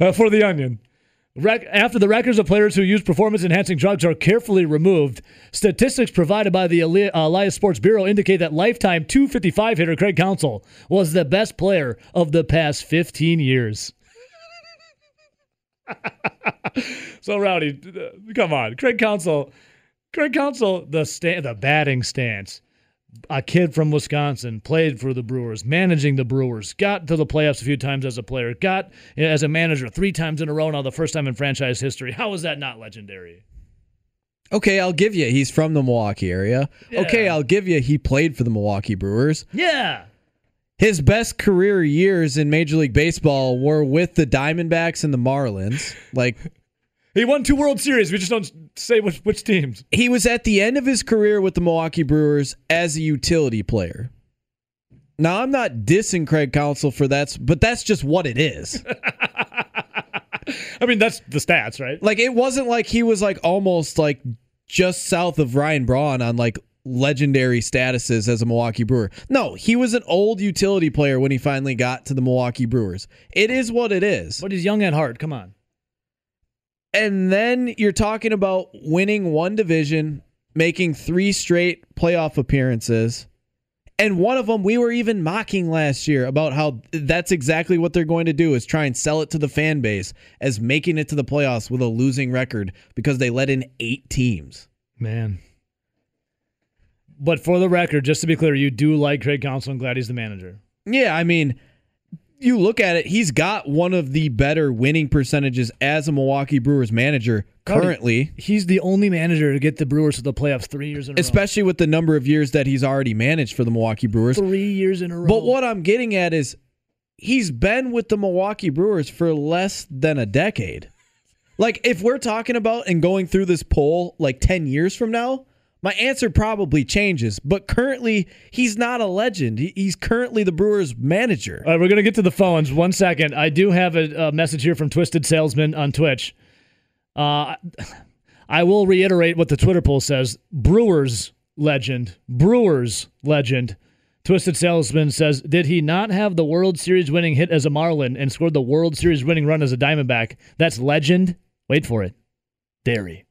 Uh, for The Onion. Rec- after the records of players who use performance enhancing drugs are carefully removed, statistics provided by the Eli- Elias Sports Bureau indicate that lifetime 255 hitter Craig Counsell was the best player of the past 15 years. [LAUGHS] so rowdy, come on, Craig Counsell, Craig Counsell, the sta- the batting stance. A kid from Wisconsin played for the Brewers, managing the Brewers, got to the playoffs a few times as a player, got eh, as a manager three times in a row now, the first time in franchise history. How is that not legendary? Okay, I'll give you he's from the Milwaukee area. Okay, I'll give you he played for the Milwaukee Brewers. Yeah. His best career years in Major League Baseball were with the Diamondbacks and the Marlins. Like He won two World Series. We just don't say which, which teams. he was at the end of his career with the Milwaukee Brewers as a utility player. Now I'm not dissing Craig Counsell for that, but that's just what it is. [LAUGHS] I mean, that's the stats, right? like it wasn't like he was like almost like just south of Ryan Braun on like legendary statuses as a Milwaukee Brewer. No, he was an old utility player when he finally got to the Milwaukee Brewers. It is what it is. But he's young at heart. Come on. And then you're talking about winning one division, making three straight playoff appearances. And one of them we were even mocking last year about how that's exactly what they're going to do is try and sell it to the fan base as making it to the playoffs with a losing record because they let in 8 teams. Man. But for the record, just to be clear, you do like Craig Counsell and glad he's the manager. Yeah, I mean, you look at it, he's got one of the better winning percentages as a Milwaukee Brewers manager currently. He's the only manager to get the Brewers to the playoffs three years in a row. Especially with the number of years that he's already managed for the Milwaukee Brewers. Three years in a row. But what I'm getting at is he's been with the Milwaukee Brewers for less than a decade. Like if we're talking about and going through this poll like 10 years from now, my answer probably changes. But currently, he's not a legend. He's currently the Brewers manager. All right, we're going to get to the phones. One second. I do have a, a message here from Twisted Salesman on Twitch. Uh, I will reiterate what the Twitter poll says Brewers legend. Brewers legend. Twisted Salesman says, Did he not have the World Series winning hit as a Marlin and scored the World Series winning run as a Diamondback? That's legend. Wait for it. Dairy.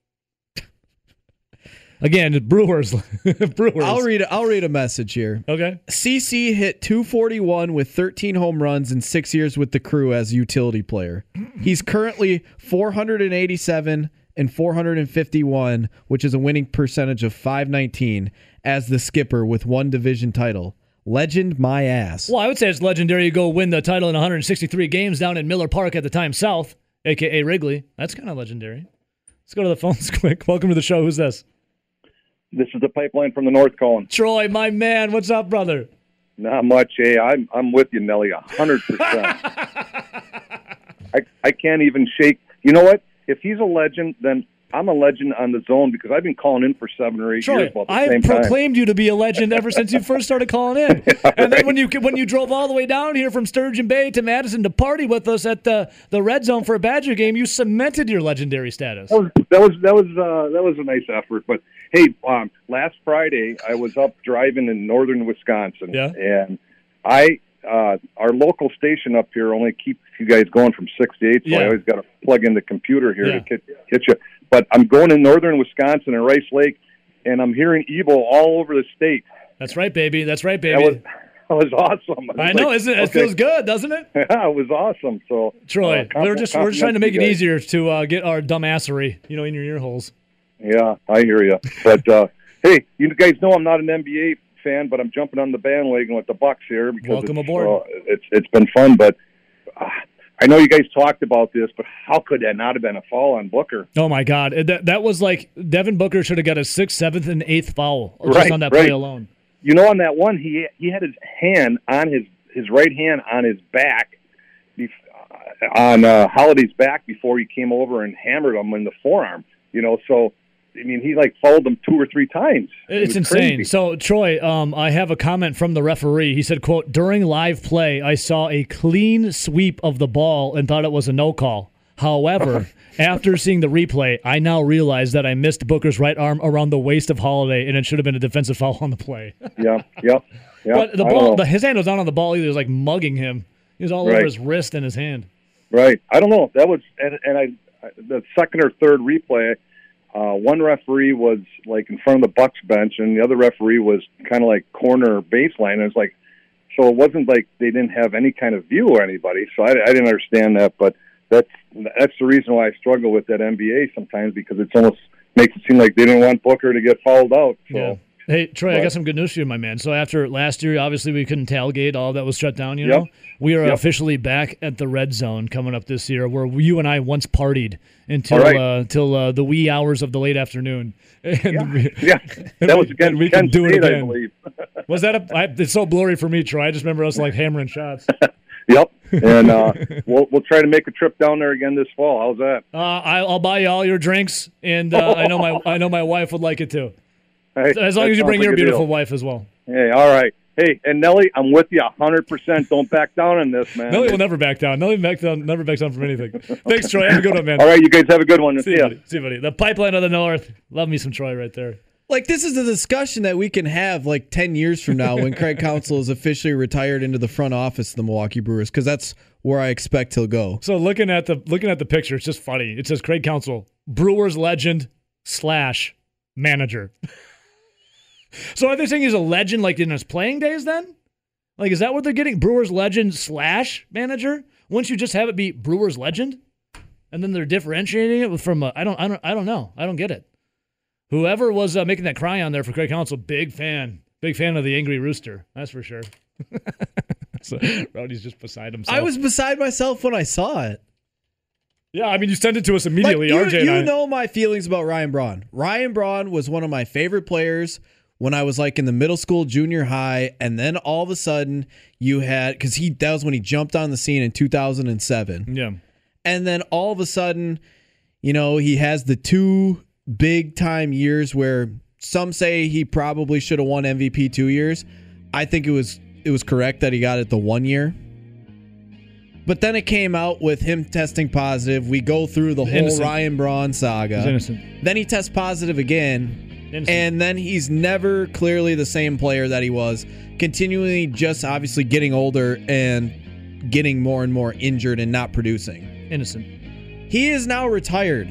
Again, Brewers. [LAUGHS] Brewers. I'll read. I'll read a message here. Okay. CC hit 241 with 13 home runs in six years with the crew as a utility player. He's currently 487 and 451, which is a winning percentage of 519 as the skipper with one division title. Legend my ass. Well, I would say it's legendary to go win the title in 163 games down in Miller Park at the time South, aka Wrigley. That's kind of legendary. Let's go to the [LAUGHS] phones quick. Welcome to the show. Who's this? This is the pipeline from the North calling. Troy, my man. What's up, brother? Not much, eh? I'm I'm with you, Nelly, a hundred [LAUGHS] percent. I I can't even shake. You know what? If he's a legend, then I'm a legend on the zone because I've been calling in for seven or eight Troy, years about the I same time. proclaimed you to be a legend ever since you first started calling in. [LAUGHS] and then when you when you drove all the way down here from Sturgeon Bay to Madison to party with us at the, the red zone for a Badger game, you cemented your legendary status. That was that was that was uh, that was a nice effort. But hey, um, last Friday I was up driving in northern Wisconsin, Yeah. and I uh, our local station up here only keeps you guys going from six to eight, so Yeah. I always got to plug in the computer here Yeah. to get, get you. But I'm going in northern Wisconsin and Rice Lake, and I'm hearing evil all over the state. That's right, baby. That's right, baby. That was [LAUGHS] that was awesome. I was know, like, isn't it? It feels good, doesn't it? Yeah, [LAUGHS] it was awesome. So Troy, uh, we're just we're just trying to make it easier to uh, get our dumbassery, you know, in your ear holes. Yeah, I hear you. But uh, [LAUGHS] hey, you guys know I'm not an NBA fan, but I'm jumping on the bandwagon with the Bucks here because Welcome it's, aboard. uh, it's it's been fun. But uh, I know you guys talked about this, but how could that not have been a fall on Booker? Oh my God, that that was like Devin Booker should have got a sixth, seventh, and eighth foul just Right, on that right. play alone. You know, on that one, he he had his hand on his his right hand on his back, uh, on uh, Holiday's back before he came over and hammered him in the forearm. You know, so I mean, he like followed them two or three times. It It's insane. crazy. So Troy, um, I have a comment from the referee. He said, "quote During live play, I saw a clean sweep of the ball and thought it was a no call. However, [LAUGHS] after seeing the replay, I now realize that I missed Booker's right arm around the waist of Holiday, and it should have been a defensive foul on the play. Yeah, [LAUGHS] yeah, yeah. but the ball, the, his hand was not on the ball either. It was like mugging him. He was all over his wrist and his hand. Right. I don't know. That was and, and I the second or third replay, uh, one referee was like in front of the Bucks bench, and the other referee was kind of like corner baseline. And it was like, so it wasn't like they didn't have any kind of view or anybody. So I, I didn't understand that, but that's that's the reason why I struggle with that NBA sometimes because it's almost makes it seem like they didn't want Booker to get fouled out. So Yeah. Hey Troy, I got some good news for you, my man. So after last year, obviously we couldn't tailgate, all that was shut down. You Yep. know, we are Yep. officially back at the red zone coming up this year, where you and I once partied until right. uh, till uh, the wee hours of the late afternoon. [LAUGHS] And we- [LAUGHS] yeah, that was [LAUGHS] we- against we can do it State, again. Was that a? I, it's so blurry for me, Troy. I just remember us like hammering shots. Yep, and uh, we'll we'll try to make a trip down there again this fall. How's that? Uh, I, I'll buy you all your drinks, and uh, I know my I know my wife would like it too. Hey, As long as you bring sounds your like a deal. beautiful wife as well. Hey, all right. Hey, and Nelly, I'm with you 100%. Don't back down on this, man. Nelly will never back down. Nelly back down, never backs down from anything. Thanks, Troy. Have a good one, man. all right, you guys have a good one. See you, ya. buddy. See you, buddy. The pipeline of the north. Love me some Troy right there. Like this is a discussion that we can have like 10 years from now when Craig Counsell is officially retired into the front office of the Milwaukee Brewers cuz that's where I expect he'll go. So looking at the looking at the picture, it's just funny. It says Craig Counsell, Brewers legend slash manager. [LAUGHS] so are they saying he's a legend like in his playing days then? Like is that what they're getting? Brewers legend slash manager? Wouldn't you just have it be Brewers legend? And then they're differentiating it from a, I don't I don't I don't know. I don't get it. Whoever was uh, making that chyron there for Craig Counsell, big fan. Big fan of the Angry Rooster. That's for sure. [LAUGHS] so, Rowdy's just beside himself. I was beside myself when I saw it. Yeah, I mean, you sent it to us Like, immediately, you, RJ. you I. know my feelings about Ryan Braun. Ryan Braun was one of my favorite players when I was like in the middle school, junior high, and then all of a sudden you had because he that was when he jumped on the scene in 2007. Yeah, and then all of a sudden, you know, he has the two big time years where some say he probably should have won MVP two years. I think it was it was correct that he got it the one year. But then it came out with him testing positive. We go through the whole Innocent. Ryan Braun saga. innocent. Then he tests positive again. And then he's never clearly the same player that he was, continually just obviously getting older and getting more and more injured and not producing. innocent. He is now retired,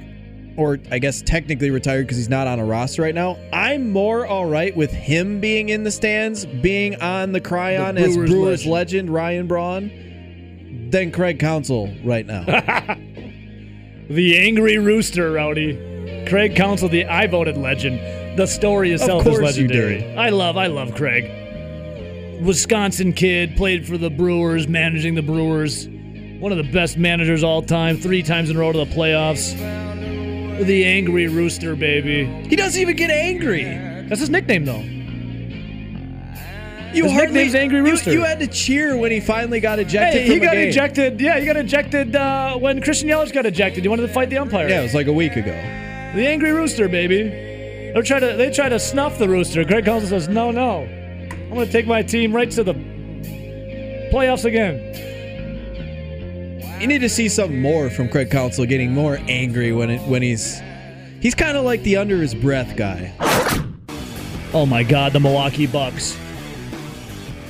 or I guess technically retired because he's not on a roster right now. I'm more all right with him being in the stands, being on the chyron The as Brewers legend. legend. Ryan Braun, than Craig Counsell right now. [LAUGHS] The angry rooster, Rowdy. Craig Counsell, the I voted legend. The story itself is you legendary. I love, I love Craig. Wisconsin kid, played for the Brewers, managing the Brewers. One of the best managers all time, three times in a row to the playoffs. The angry rooster, baby. He doesn't even get angry. That's his nickname, though. You His nickname's Angry Rooster. You, had to cheer when he finally got ejected. Hey, he got game. ejected. Yeah, he got ejected uh, when Christian Yelich got ejected. He wanted to fight the umpire. Yeah, it was like a week ago. The angry rooster, baby. They try to they try to snuff the rooster. Greg Counsell says, "No, no, I'm going to take my team right to the playoffs again." You need to see something more from Craig Counsell getting more angry when it when he's he's kind of like the under his breath guy. Oh my God, the Milwaukee Bucks.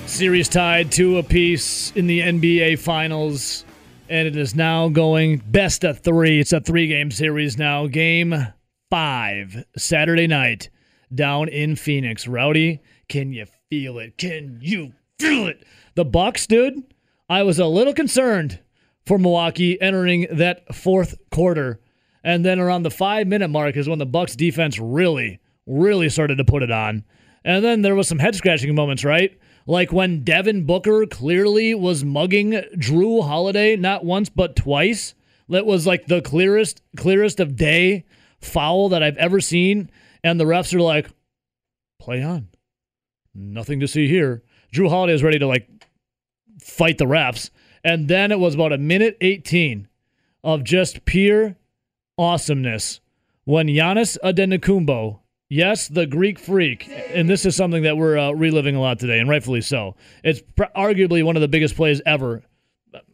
Series tied two apiece in the NBA Finals, and it is now going best of three. It's a three-game series now. Game five, Saturday night, down in Phoenix. Rowdy, can you feel it? Can you feel it? The Bucks, dude. I was a little concerned for Milwaukee entering that fourth quarter, and then around the five-minute mark is when the Bucks defense really really started to put it on. And then there was some head scratching moments, right? Like when Devin Booker clearly was mugging Jrue Holiday not once but twice. That was like the clearest clearest of day foul that I've ever seen. And the refs are like, play on. Nothing to see here. Jrue Holiday is ready to like fight the refs. And then it was about a minute 18 of just pure awesomeness when Giannis Antetokounmpo, yes, the Greek freak, and this is something that we're uh, reliving a lot today, and rightfully so. It's pr- arguably one of the biggest plays ever.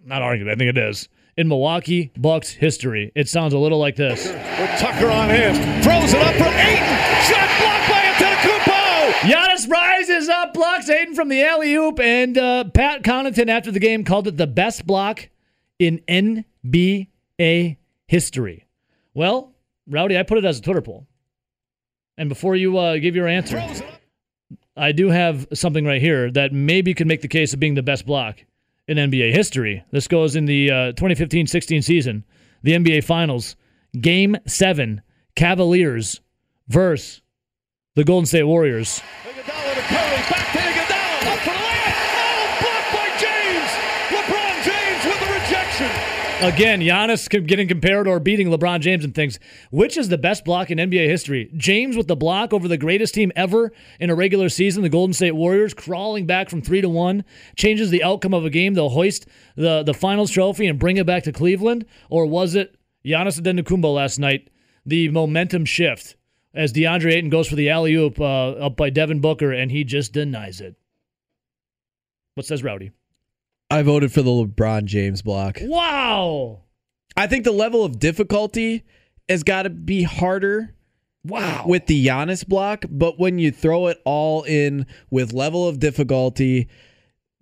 Not arguably, I think it is in Milwaukee Bucks history. It sounds a little like this. With Tucker on him. Throws it up for Ayton. Shot blocked by Antetokounmpo. Giannis rises up, blocks Ayton from the alley oop, and uh, Pat Connaughton after the game called it the best block in NBA history. Well, Rowdy, I put it as a Twitter poll. And before you uh, give your answer, I do have something right here that maybe could make the case of being the best block in NBA history. This goes in the uh, 2015-16 season, the NBA Finals, Game Seven, Cavaliers versus the Golden State Warriors. Iguodala to Curry. Back to Iguodala. Up for the layup. Oh, blocked by James. LeBron James with the rejection. Again, Giannis getting compared or beating LeBron James and things. Which is the best block in NBA history? James with the block over the greatest team ever in a regular season, the Golden State Warriors, crawling back from three to one, changes the outcome of a game. They'll hoist the the finals trophy and bring it back to Cleveland, or was it Giannis Antetokounmpo last night? The momentum shift as DeAndre Ayton goes for the alley oop uh, up by Devin Booker, and he just denies it. What says Rowdy? I voted for the LeBron James block. Wow! I think the level of difficulty has got to be harder Wow! with the Giannis block, but when you throw it all in with level of difficulty,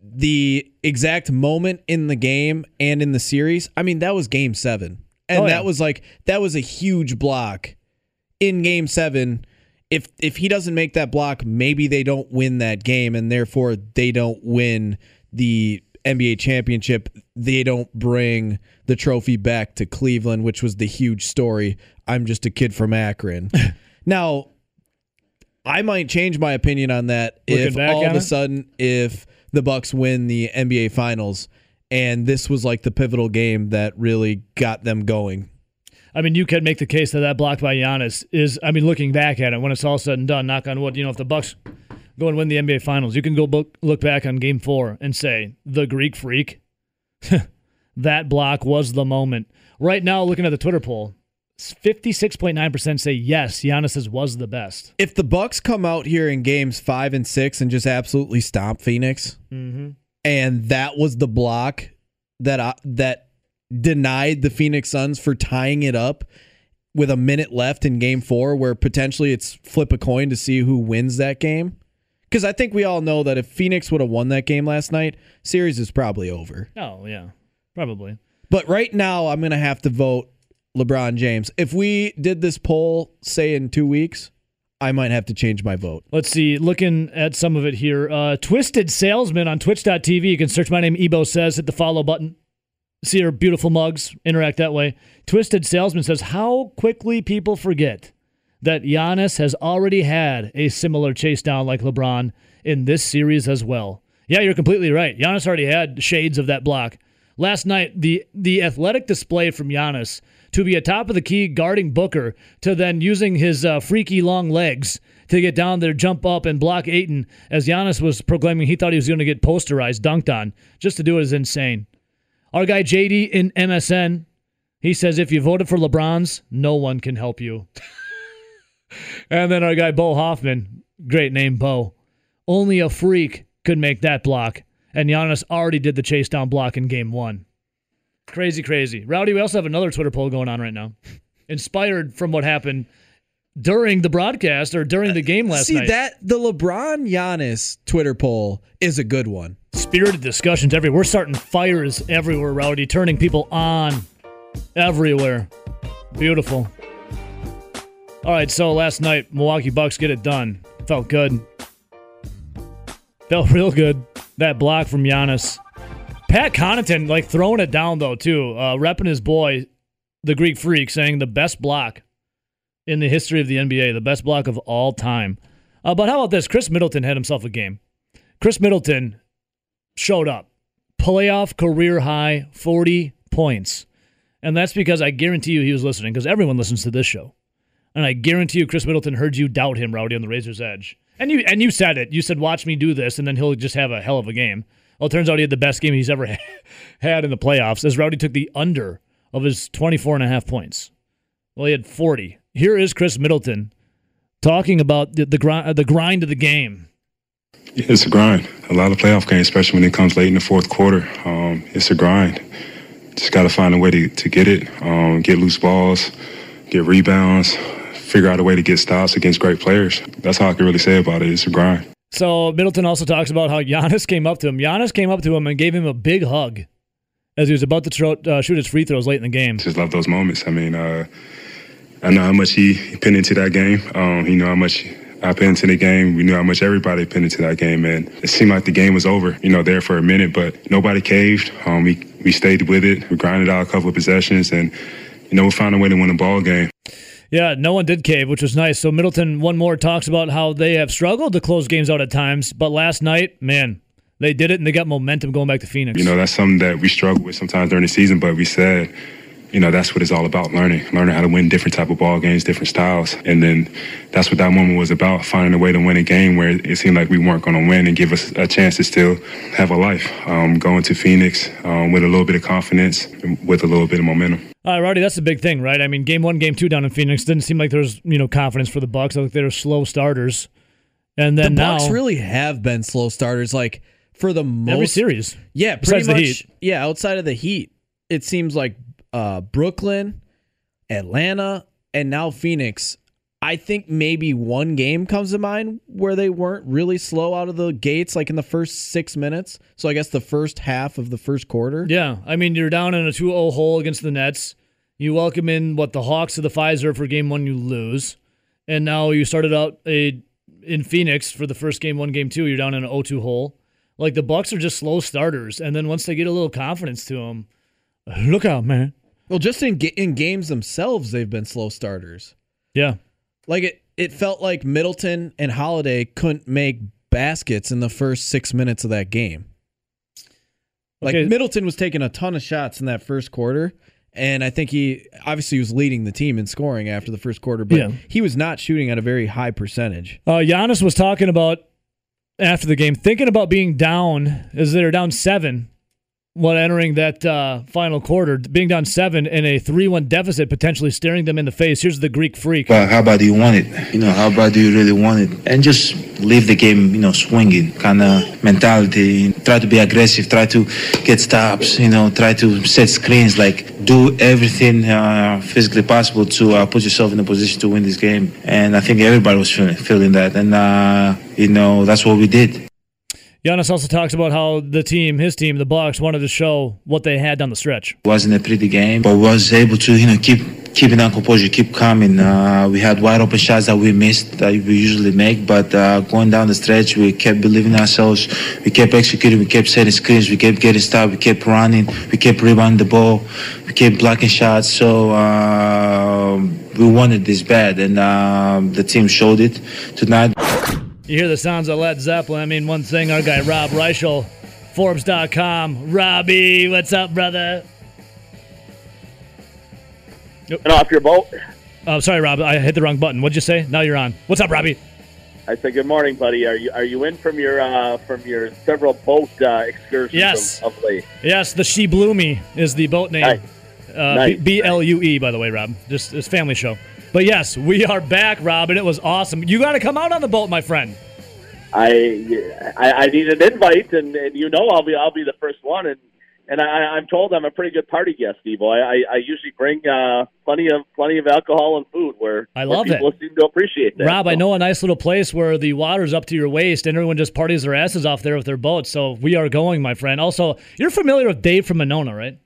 the exact moment in the game and in the series, I mean, that was game seven. And Oh, yeah. that was like that was a huge block in game seven. If if he doesn't make that block, maybe they don't win that game, and therefore they don't win the NBA championship. They don't bring the trophy back to Cleveland, which was the huge story. I'm just a kid from Akron. [LAUGHS] now, I might change my opinion on that Looking if all of a it? sudden if the Bucks win the NBA Finals and this was like the pivotal game that really got them going. I mean, you could make the case that that block by Giannis is. I mean, looking back at it, when it's all said and done, knock on wood, you know, if the Bucks go and win the NBA Finals, you can go book, look back on Game Four and say the Greek Freak. [LAUGHS] that block was the moment. Right now, looking at the Twitter poll, fifty-six point nine percent say yes, Giannis's was the best. If the Bucks come out here in games five and six and just absolutely stomp Phoenix, mm-hmm. and that was the block that I, that denied the Phoenix Suns for tying it up with a minute left in Game Four, where potentially it's flip a coin to see who wins that game. Because I think we all know that if Phoenix would have won that game last night, series is probably over. Oh yeah, probably. But right now, I'm going to have to vote LeBron James. If we did this poll, say in two weeks, I might have to change my vote. Let's see. Looking at some of it here. Uh, Twisted Salesman on twitch.tv. You can search my name, Ebo says, hit the follow button. See her beautiful mugs. Interact that way. Twisted Salesman says, How quickly people forget that Giannis has already had a similar chase down like LeBron in this series as well. Yeah, you're completely right. Giannis already had shades of that block. Last night, the the athletic display from Giannis to be atop of the key guarding Booker to then using his uh, freaky long legs to get down there, jump up, and block Ayton as Giannis was proclaiming he thought he was going to get posterized, dunked on. Just to do it is insane. Our guy JD in MSN, he says if you voted for LeBron's, no one can help you. [LAUGHS] and then our guy Bo Hoffman, great name Bo, only a freak could make that block. And Giannis already did the chase down block in game one. Crazy, crazy. Rowdy, we also have another Twitter poll going on right now. Inspired from what happened during the broadcast or during the uh, game last See night. See that the LeBron Giannis Twitter poll is a good one. Spirited discussions everywhere. We're starting fires everywhere, Rowdy, turning people on everywhere. Beautiful. All right, so last night, Milwaukee Bucks get it done. Felt good. Felt [LAUGHS] real good. That block from Giannis. Pat Connaughton, like throwing it down though too, uh, repping his boy, the Greek Freak, saying the best block in the history of the NBA, the best block of all time. Uh, but how about this? Khris Middleton had himself a game. Khris Middleton showed up, playoff career high, forty points, and that's because I guarantee you he was listening because everyone listens to this show, and I guarantee you Khris Middleton heard you doubt him, Rowdy, on the Razor's Edge, and you and you said it. You said, "Watch me do this," and then he'll just have a hell of a game. Well, it turns out he had the best game he's ever [LAUGHS] had in the playoffs as Rowdy took the under of his 24 and a half points. Well, he had 40. Here is Khris Middleton talking about the, the, grind, the grind of the game. It's a grind. A lot of playoff games, especially when it comes late in the fourth quarter. Um, it's a grind. Just got to find a way to, to get it, um, get loose balls, get rebounds, figure out a way to get stops against great players. That's all I can really say about it. It's a grind. So Middleton also talks about how Giannis came up to him. Giannis came up to him and gave him a big hug as he was about to throw, uh, shoot his free throws late in the game. Just love those moments. I mean, uh, I know how much he put into that game. Um, you know how much I put into the game. We knew how much everybody put into that game, and it seemed like the game was over. You know, there for a minute, but nobody caved. Um, we we stayed with it. We grinded out a couple of possessions, and you know we found a way to win the ball game. Yeah, no one did cave, which was nice. So Middleton one more talks about how they have struggled to close games out at times, but last night, man, they did it and they got momentum going back to Phoenix. You know, that's something that we struggle with sometimes during the season, but we said, you know, that's what it's all about, learning, learning how to win different type of ball games, different styles. And then that's what that moment was about, finding a way to win a game where it seemed like we weren't going to win and give us a chance to still have a life. Um, going to Phoenix um, with a little bit of confidence, with a little bit of momentum. All right, Roddy, that's the big thing, right? I mean, game one, game two down in Phoenix didn't seem like there was, you know, confidence for the Bucks. Like they were slow starters. And then the now Bucks really have been slow starters, like for the most every series. Yeah, Besides pretty the much. Heat. Yeah, outside of the Heat, it seems like uh, Brooklyn, Atlanta, and now Phoenix. I think maybe one game comes to mind where they weren't really slow out of the gates, like in the first six minutes. So I guess the first half of the first quarter. Yeah, I mean, you're down in a 2-0 hole against the Nets. You welcome in what the Hawks to the Fiserv for game one, you lose, and now you started out a in Phoenix for the first game one, game two. You're down in an 0-2 hole. Like the Bucks are just slow starters, and then once they get a little confidence to them, look out, man. Well, just in ga- in games themselves, they've been slow starters. Yeah, Like it, it felt like Middleton and Holiday couldn't make baskets in the first six minutes of that game. Like Okay. Middleton was taking a ton of shots in that first quarter, and I think he obviously was leading the team in scoring after the first quarter, but Yeah. he was not shooting at a very high percentage. Uh, Giannis was talking about after the game, thinking about being down as they're down seven, when entering that uh, final quarter, being down seven in a three-one deficit, potentially staring them in the face. Here's the Greek freak. But how bad do you want it? You know, how bad do you really want it? And just leave the game, you know, swinging kind of mentality. Try to be aggressive. Try to get stops. You know, try to set screens. Like do everything uh, physically possible to uh, put yourself in a position to win this game. And I think everybody was feeling, feeling that. And uh, you know, that's what we did. Giannis also talks about how the team, his team, the Bucks, wanted to show what they had down the stretch. It wasn't a pretty game, but was able to, you know, keep keeping our composure, keep coming. Uh, we had wide open shots that we missed that we usually make, but uh, going down the stretch, we kept believing ourselves. We kept executing. We kept setting screens. We kept getting stopped. We kept running. We kept rebounding the ball. We kept blocking shots. So. um we wanted this bad, and um, the team showed it tonight. You hear the sounds of Led Zeppelin. I mean, one thing our guy Rob Reischel, Forbes.com. Robbie, what's up, brother? And off your boat. Oh, sorry, Rob. I hit the wrong button. What'd you say? Now you're on. What's up, Robbie? I said, "Good morning, buddy. Are you are you in from your uh, from your several boat uh, excursions Yes. of, of late?" Yes, the She Blew Me is the boat name. Nice. Uh, Nice. B L U E, by the way, Rob. Just it's family show. But yes, we are back, Rob, and it was awesome. You got to come out on the boat, my friend. I, I I need an invite, and, and you know I'll be I'll be the first one, and and I, I'm told I'm a pretty good party guest, Evo. I, I, I usually bring uh, plenty of plenty of alcohol and food, where I where love people it. seem to appreciate that. Rob, I know a nice little place where the water's up to your waist and everyone just parties their asses off there with their boats. So we are going, my friend. Also, you're familiar with Dave from Monona, right?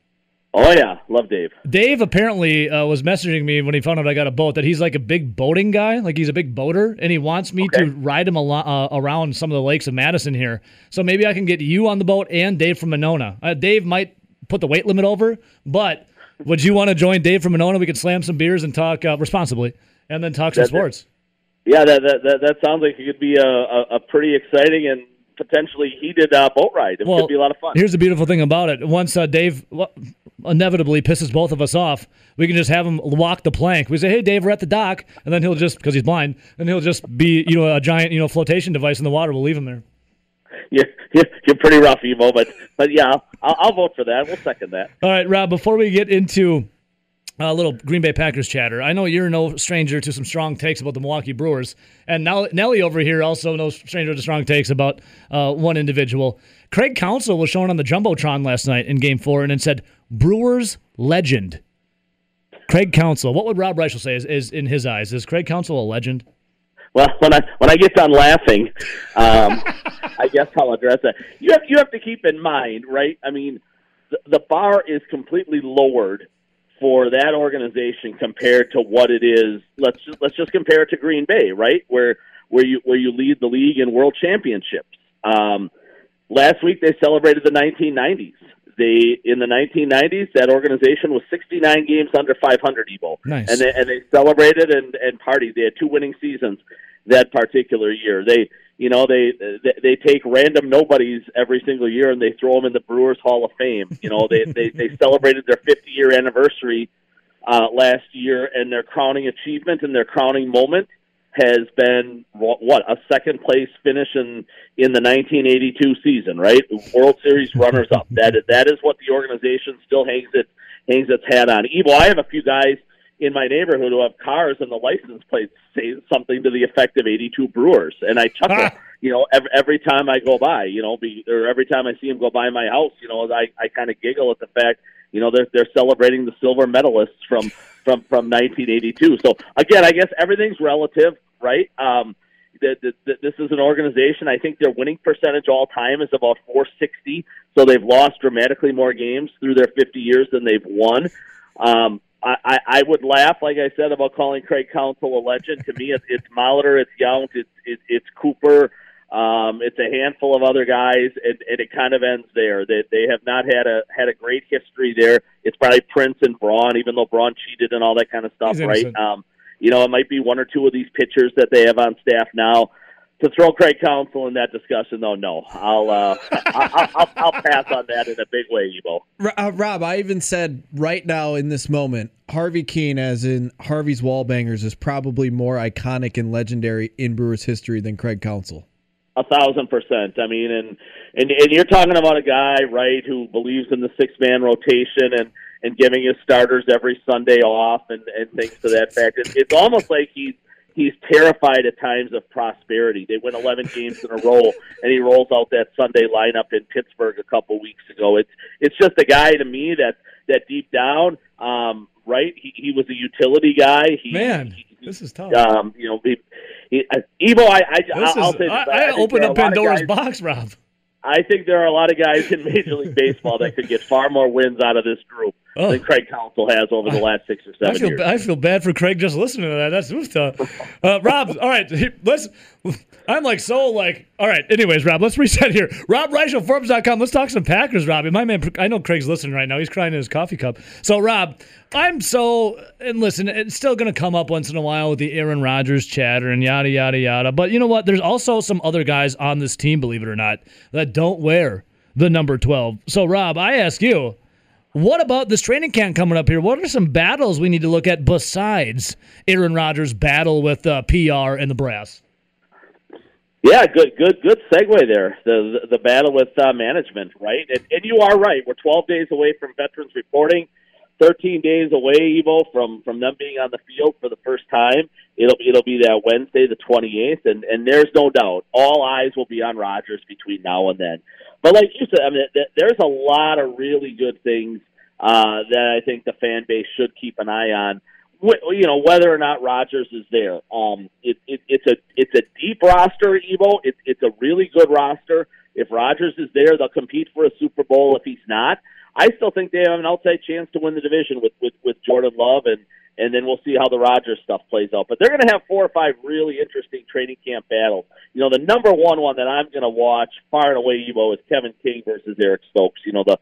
Oh yeah, love Dave. Dave apparently uh, was messaging me when he found out I got a boat that he's like a big boating guy, like he's a big boater, and he wants me to ride him alo- uh, around some of the lakes of Madison here. So maybe I can get you on the boat and Dave from Monona. Uh, Dave might put the weight limit over, but would you want to join Dave from Monona? We could slam some beers and talk uh, responsibly, and then talk some That's it. sports. Yeah, that that that, that sounds like it could be a, a, a pretty exciting and potentially heated uh, boat ride. It could be a lot of fun. Here's the beautiful thing about it. Once uh, Dave inevitably pisses both of us off, we can just have him walk the plank. We say, "Hey, Dave, we're at the dock," and then he'll just because he's blind, and he'll just be you know a giant you know flotation device in the water. We'll leave him there. You're, [LAUGHS] you're, you're pretty rough, Evo, but but yeah, I'll, I'll vote for that. We'll second that. All right, Rob. Before we get into a little Green Bay Packers chatter, I know you're no stranger to some strong takes about the Milwaukee Brewers, and now Nelly over here also no stranger to strong takes about uh, one individual. Craig Counsell was shown on the jumbotron last night in Game Four, and it said Brewers legend. Craig Counsell. What would Rob Reischel say is, is in his eyes? Is Craig Counsell a legend? Well, when I when I get done laughing, um, I guess I'll address that. You have you have to keep in mind, right? I mean, the, the bar is completely lowered for that organization compared to what it is. Let's just, let's just compare it to Green Bay, right? Where where you where you lead the league in world championships. Um, last week they celebrated the 1990s. They in the 1990s that organization was 69 games under 500 Evo, Nice. and they, and they celebrated and and partied. They had two winning seasons that particular year. They you know they they, they take random nobodies every single year and they throw them in the Brewers Hall of Fame. You know they they, they [LAUGHS] celebrated their 50 year anniversary uh, last year, and their crowning achievement and their crowning moment has been wh- what a second place finish in in the 1982 season, right? World Series runners up. That is, that is what the organization still hangs its hangs its hat on. Evo, I have a few guys in my neighborhood who have cars and the license plates say something to the effect of 82 Brewers, and I chuckle. you know, every, every time I go by, you know, be, or every time I see them go by my house, you know, I I kind of giggle at the fact, you know, they're they're celebrating the silver medalists from from from 1982. So again, I guess everything's relative, right? Um, the, the, the, this is an organization. I think their winning percentage all time is about 460. So they've lost dramatically more games through their 50 years than they've won. Um, I, I, I would laugh, like I said, about calling Craig Counsell a legend. To me, it's, it's Molitor, it's Yount, it's it's, it's Cooper. Um, it's a handful of other guys, and, and it kind of ends there. They they have not had a had a great history there. It's probably Prince and Braun, even though Braun cheated and all that kind of stuff, He's right? innocent. Um, you know, it might be one or two of these pitchers that they have on staff now. To throw Craig Counsell in that discussion, though, no, I'll uh, I'll, I'll, I'll pass on that in a big way, Ebo. Uh, Rob, I even said right now in this moment, Harvey Kuenn, as in Harvey's Wallbangers, is probably more iconic and legendary in Brewers history than Craig Counsell. A thousand percent. I mean, and and and you're talking about a guy, right, who believes in the six man rotation and and giving his starters every Sunday off and and things to that fact. It's, it's almost like he's he's terrified at times of prosperity. They win 11 games in a row, and he rolls out that Sunday lineup in Pittsburgh a couple weeks ago. It's it's just a guy to me that that deep down, um, right? He, he was a utility guy. He, Man, he- this is tough. um, you know, he, he, uh, Evo. I, I, This I'll is, say I, I I opened up a lot of Pandora's guys- box, Rob. I think there are a lot of guys in Major League Baseball that could get far more wins out of this group Oh. than Craig Counsell has over the last six or I seven feel years. I feel bad for Craig just listening to that. That's oof tough. Uh, Rob, [LAUGHS] all right, let's. I'm like so like. All right. Anyways, Rob, let's reset here. Rob Reischel, Forbes.com. Let's talk some Packers, Robbie. My man, I know Craig's listening right now. He's crying in his coffee cup. So, Rob, I'm so and listen. It's still going to come up once in a while with the Aaron Rodgers chatter and yada yada yada. But you know what? There's also some other guys on this team, believe it or not, that don't wear the number 12. So, Rob, I ask you. What about this training camp coming up here? What are some battles we need to look at besides Aaron Rodgers' battle with uh, PR and the brass? Yeah, good, good, good segue there. The the, the battle with uh, management, right? And, and you are right. We're 12 days away from veterans reporting, 13 days away, Evo, from from them being on the field for the first time. It'll be it'll be that Wednesday, the 28th, and and there's no doubt all eyes will be on Rodgers between now and then. But like you said, I mean, there's a lot of really good things uh, that I think the fan base should keep an eye on you know whether or not Rodgers is there. Um, it, it, it's a it's a deep roster, Evo. It's it's a really good roster. If Rodgers is there, they'll compete for a Super Bowl. If he's not, I still think they have an outside chance to win the division with with, with Jordan Love, and and then we'll see how the Rodgers stuff plays out. But they're going to have four or five really interesting training camp battles. You know, the number one one that I'm going to watch far and away, Evo, is Kevin King versus Eric Stokes. You know the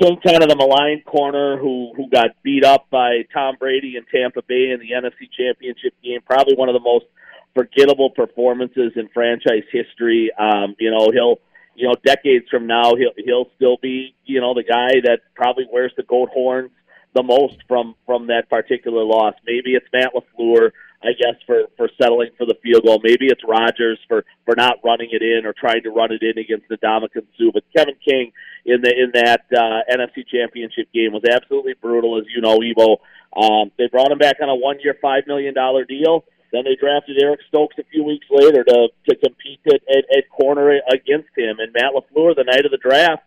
King, kind of the maligned corner who who got beat up by Tom Brady in Tampa Bay in the NFC Championship game. Probably one of the most forgettable performances in franchise history. Um, you know, he'll you know decades from now he'll he'll still be you know the guy that probably wears the goat horns the most from from that particular loss. Maybe it's Matt LaFleur. I guess for for settling for the field goal. Maybe it's Rodgers for for not running it in or trying to run it in against the Dominican Sue. But Kevin King in the in that uh, NFC Championship game was absolutely brutal, as you know, Evo. Um, they brought him back on a one year, five million dollar deal. Then they drafted Eric Stokes a few weeks later to to compete at, at, at corner against him. And Matt LaFleur, the night of the draft,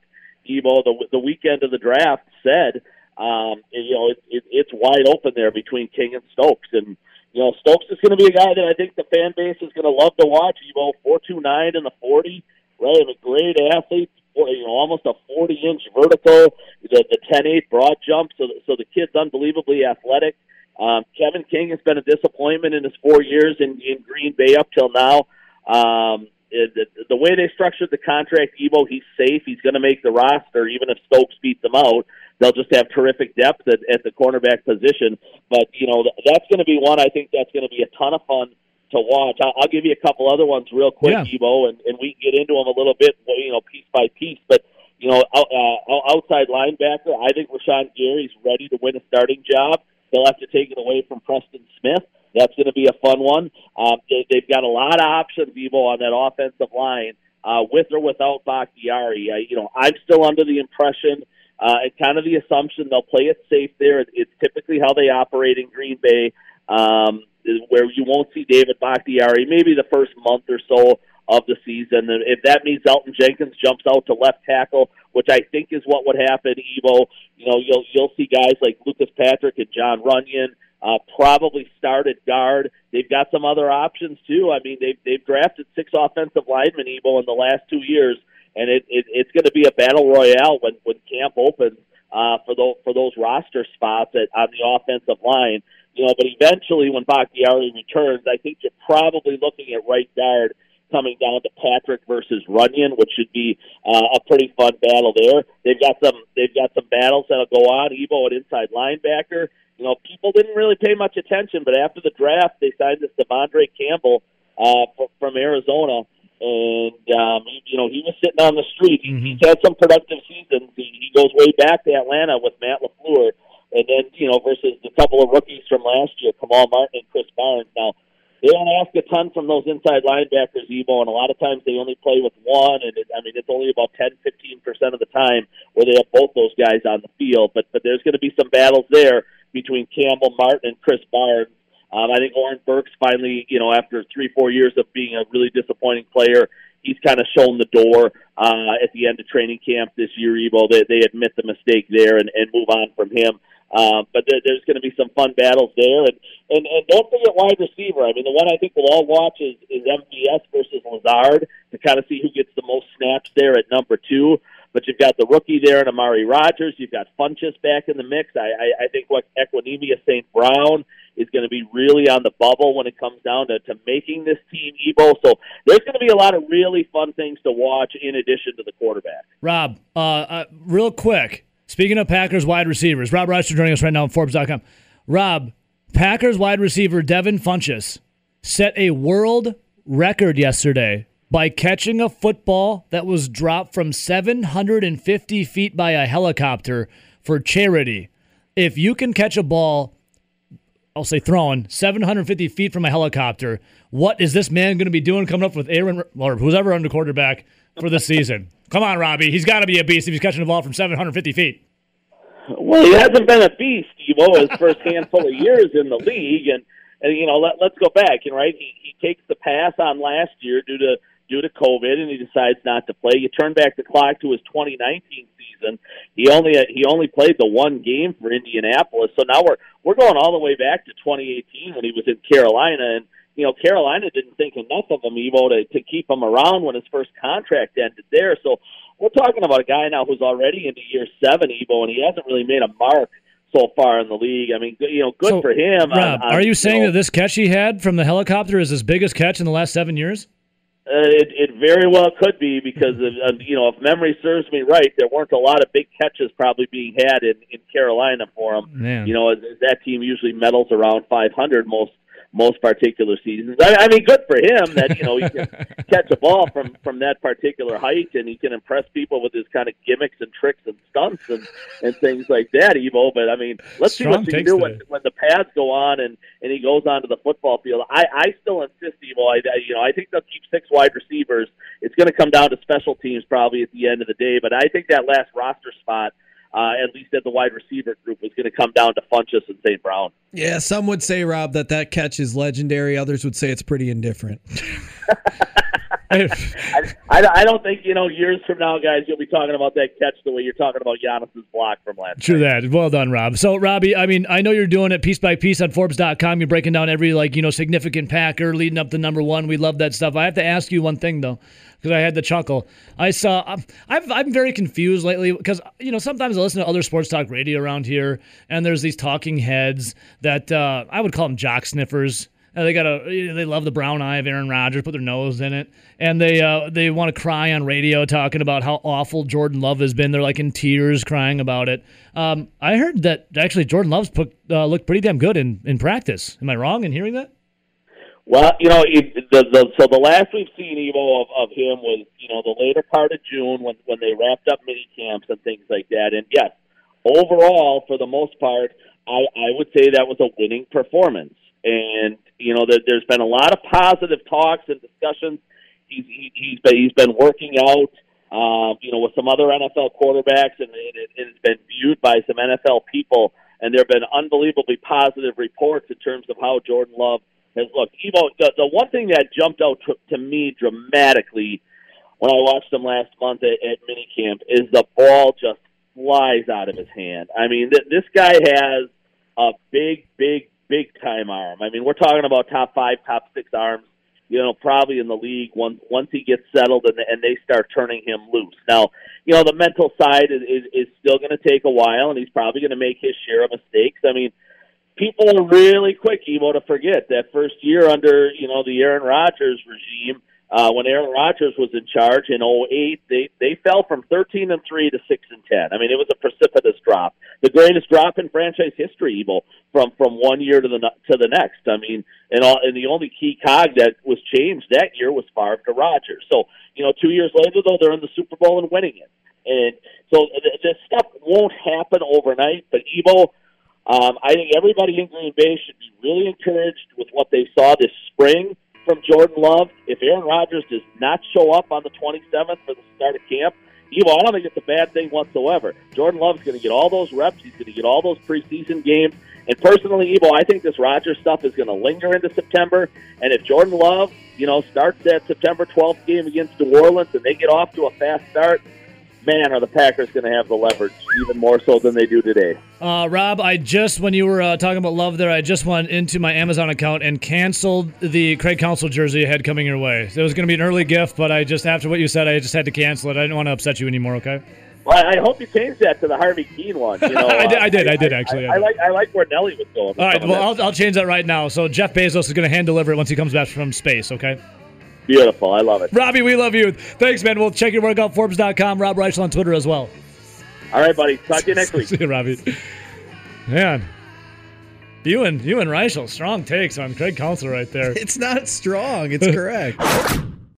Evo, the the weekend of the draft, said, um, you know, it, it, it's wide open there between King and Stokes, and you know, Stokes is going to be a guy that I think the fan base is going to love to watch. Evo, four two nine in the forty, right? Mean, great athlete. You know, almost a forty inch vertical, the the ten eight broad jump. So, so the kid's unbelievably athletic. Um, Kevin King has been a disappointment in his four years in, in Green Bay up till now. Um, the, the way they structured the contract, Evo, he's safe. He's going to make the roster, even if Stokes beats them out. They'll just have terrific depth at, at the cornerback position. But you know, that's going to be one. I think that's going to be a ton of fun to watch. I'll, I'll give you a couple other ones real quick, Yeah. Evo, and, and we can get into them a little bit, you know, piece by piece. But you know, uh, outside linebacker, I think Rashan Gary's ready to win a starting job. They'll have to take it away from Preston Smith. That's going to be a fun one. Um, they, they've got a lot of options, Evo, on that offensive line, uh, with or without Bakhtiari. I, you know, I'm still under the impression uh, and kind of the assumption they'll play it safe there. It- It's typically how they operate in Green Bay, um, where you won't see David Bakhtiari maybe the first month or so of the season. And if that means Elgton Jenkins jumps out to left tackle, which I think is what would happen, Evo, you know, you'll you'll see guys like Lucas Patrick and Jon Runyan uh, probably start at guard. They've got some other options too. I mean, they've they've drafted six offensive linemen, Evo, in the last two years, and it, it it's going to be a battle royale when when camp opens uh, for those for those roster spots at, on the offensive line. You know, but eventually when Bakhtiari returns, I think you're probably looking at right guard coming down to Patrick versus Runyan, which should be uh, a pretty fun battle there. They've got some they've got some battles that'll go on. Evo at inside linebacker. You know, people didn't really pay much attention, but after the draft, they signed this De'Vondre Campbell uh, from, from Arizona, and um, he, you know he was sitting on the street. He, He's had some productive seasons. He, he goes way back to Atlanta with Matt LaFleur, and then you know versus the couple of rookies from last year, Kamal Martin and Krys Barnes. Now they don't ask a ton from those inside linebackers, Evo, and a lot of times they only play with one, and it, I mean it's only about 10, 15 percent of the time where they have both those guys on the field. But but there's going to be some battles there between Campbell, Martin, and Krys Barnes. Um, I think Oren Burks finally, you know, after three, four years of being a really disappointing player, he's kind of shown the door uh, at the end of training camp this year. Evo, they, they admit the mistake there and, and move on from him. Um, but there, there's going to be some fun battles there, and, and and don't forget wide receiver. I mean, the one I think we'll all watch is is MVS versus Lazard to kind of see who gets the most snaps there at number two. But you've got the rookie there and Amari Rodgers. You've got Funchess back in the mix. I, I, I think what Equanimeous St. Brown is going to be really on the bubble when it comes down to, to making this team Ebo. So there's going to be a lot of really fun things to watch in addition to the quarterback. Rob, uh, uh, real quick, speaking of Packers wide receivers, Rob Reischel joining us right now on Forbes.com. Rob, Packers wide receiver Devin Funchess set a world record yesterday by catching a football that was dropped from 750 feet by a helicopter for charity. If you can catch a ball, I'll say throwing 750 feet from a helicopter, what is this man going to be doing coming up with Aaron or who's ever under quarterback for the season? [LAUGHS] Come on, Robbie. He's got to be a beast if he's catching a ball from 750 feet. Well, he hasn't been a beast, Evo, his first handful of years in the league, and and you know let let's go back and right he he takes the pass on last year due to due to COVID, and he decides not to play. You turn back the clock to his 2019 season. He only uh, he only played the one game for Indianapolis, so now we're we're going all the way back to 2018 when he was in Carolina, and you know Carolina didn't think enough of him, Evo, to to keep him around when his first contract ended there. So we're talking about a guy now who's already into year seven, Evo, and he hasn't really made a mark so far in the league. I mean, you know, good So, for him. Rob, on, are you saying know, that this catch he had from the helicopter is his biggest catch in the last seven years? Uh, it, it very well could be because of, of, you know if memory serves me right, there weren't a lot of big catches probably being had in, in Carolina for him. Man. You know, as, as that team usually medals around 500 most most particular seasons. I, I mean, good for him that you know he can [LAUGHS] catch a ball from from that particular height and he can impress people with his kind of gimmicks and tricks and stunts and and things like that. Evo, but I mean, let's see what you can do when when the pads go on and and he goes onto the football field. I I still insist, Evo. I, I you know I think they'll keep six wide receivers. It's going to come down to special teams probably at the end of the day, but I think that last roster spot. Uh, at least at the wide receiver group, was going to come down to Funchess and St. Brown. Yeah, some would say, Rob, that that catch is legendary. Others would say it's pretty indifferent. [LAUGHS] I, I, don't think you know years from now, guys, you'll be talking about that catch the way you're talking about Giannis's block from last. Year. True night. that. Well done, Rob. So, Robbie, I mean, I know you're doing it piece by piece on Forbes.com. You're breaking down every, like, you know, significant Packer leading up to number one. We love that stuff. I have to ask you one thing, though, because I had to chuckle. I saw, I'm, I've, I'm very confused lately because, you know, sometimes I listen to other sports talk radio around here, and there's these talking heads that uh, I would call them jock sniffers. They got a they love the brown eye of Aaron Rodgers, put their nose in it, and they uh, they want to cry on radio talking about how awful Jordan Love has been. They're like in tears crying about it. Um, I heard that actually Jordan Love's put, uh, looked pretty damn good in, in practice. Am I wrong in hearing that? Well, you know, it, the, the so the last we've seen Evo of, of him was you know the later part of June when when they wrapped up mini camps and things like that. And yes, overall, for the most part, I, I would say that was a winning performance. And you know, that there's been a lot of positive talks and discussions. He's he, he's been he's been working out. Um, you know, with some other NFL quarterbacks, and it, it has been viewed by some NFL people, and there have been unbelievably positive reports in terms of how Jordan Love has looked. Evo, the, the one thing that jumped out to, to me dramatically when I watched him last month at, at minicamp is the ball just flies out of his hand. I mean, th- this guy has a big, big, big time arm. I mean, we're talking about top five, top six arms. You know, probably in the league once once he gets settled and and they start turning him loose. Now, you know, the mental side is is, is still going to take a while, and he's probably going to make his share of mistakes. I mean, people are really quick, Evo, to forget that first year under you know the Aaron Rodgers regime. Uh, when Aaron Rodgers was in charge in '08, they they fell from 13 and three to six and 10. I mean, it was a precipitous drop, the greatest drop in franchise history, Evo, from from one year to the to the next. I mean, and all and the only key cog that was changed that year was Favre to Rodgers. So you know, two years later though, they're in the Super Bowl and winning it. And so th- this stuff won't happen overnight, but Evo. Um, I think everybody in Green Bay should be really encouraged with what they saw this spring from Jordan Love. If Aaron Rodgers does not show up on the 27th for the start of camp, Evo, I don't think it's a bad thing whatsoever. Jordan Love's going to get all those reps. He's going to get all those preseason games. And personally, Evo, I think this Rodgers stuff is going to linger into September. And if Jordan Love, you know, starts that September 12th game against New Orleans and they get off to a fast start, man, are the Packers going to have the leverage even more so than they do today. Uh, Rob, I just when you were uh, talking about love there, I just went into my Amazon account and canceled the Craig Counsell jersey I had coming your way. It was going to be an early gift, but I just after what you said, I just had to cancel it. I didn't want to upset you anymore. Okay. Well, I I hope you changed that to the Harvey Kuenn one. You [LAUGHS] know, I did- uh, I did, I did, actually, I I, did. like I like where Nelly was going. All right, well. I'll, I'll change that right now. So Jeff Bezos is going to hand deliver it once he comes back from space, okay? Beautiful. I love it. Robbie, we love you. Thanks, man. We'll check your work out, Forbes.com. Rob Reischel on Twitter as well. All right, buddy. Talk to you next [LAUGHS] week. See you, Robbie. Man, you and you and Reischel, strong takes on Craig Counsell right there. [LAUGHS] It's not strong. It's correct. [LAUGHS]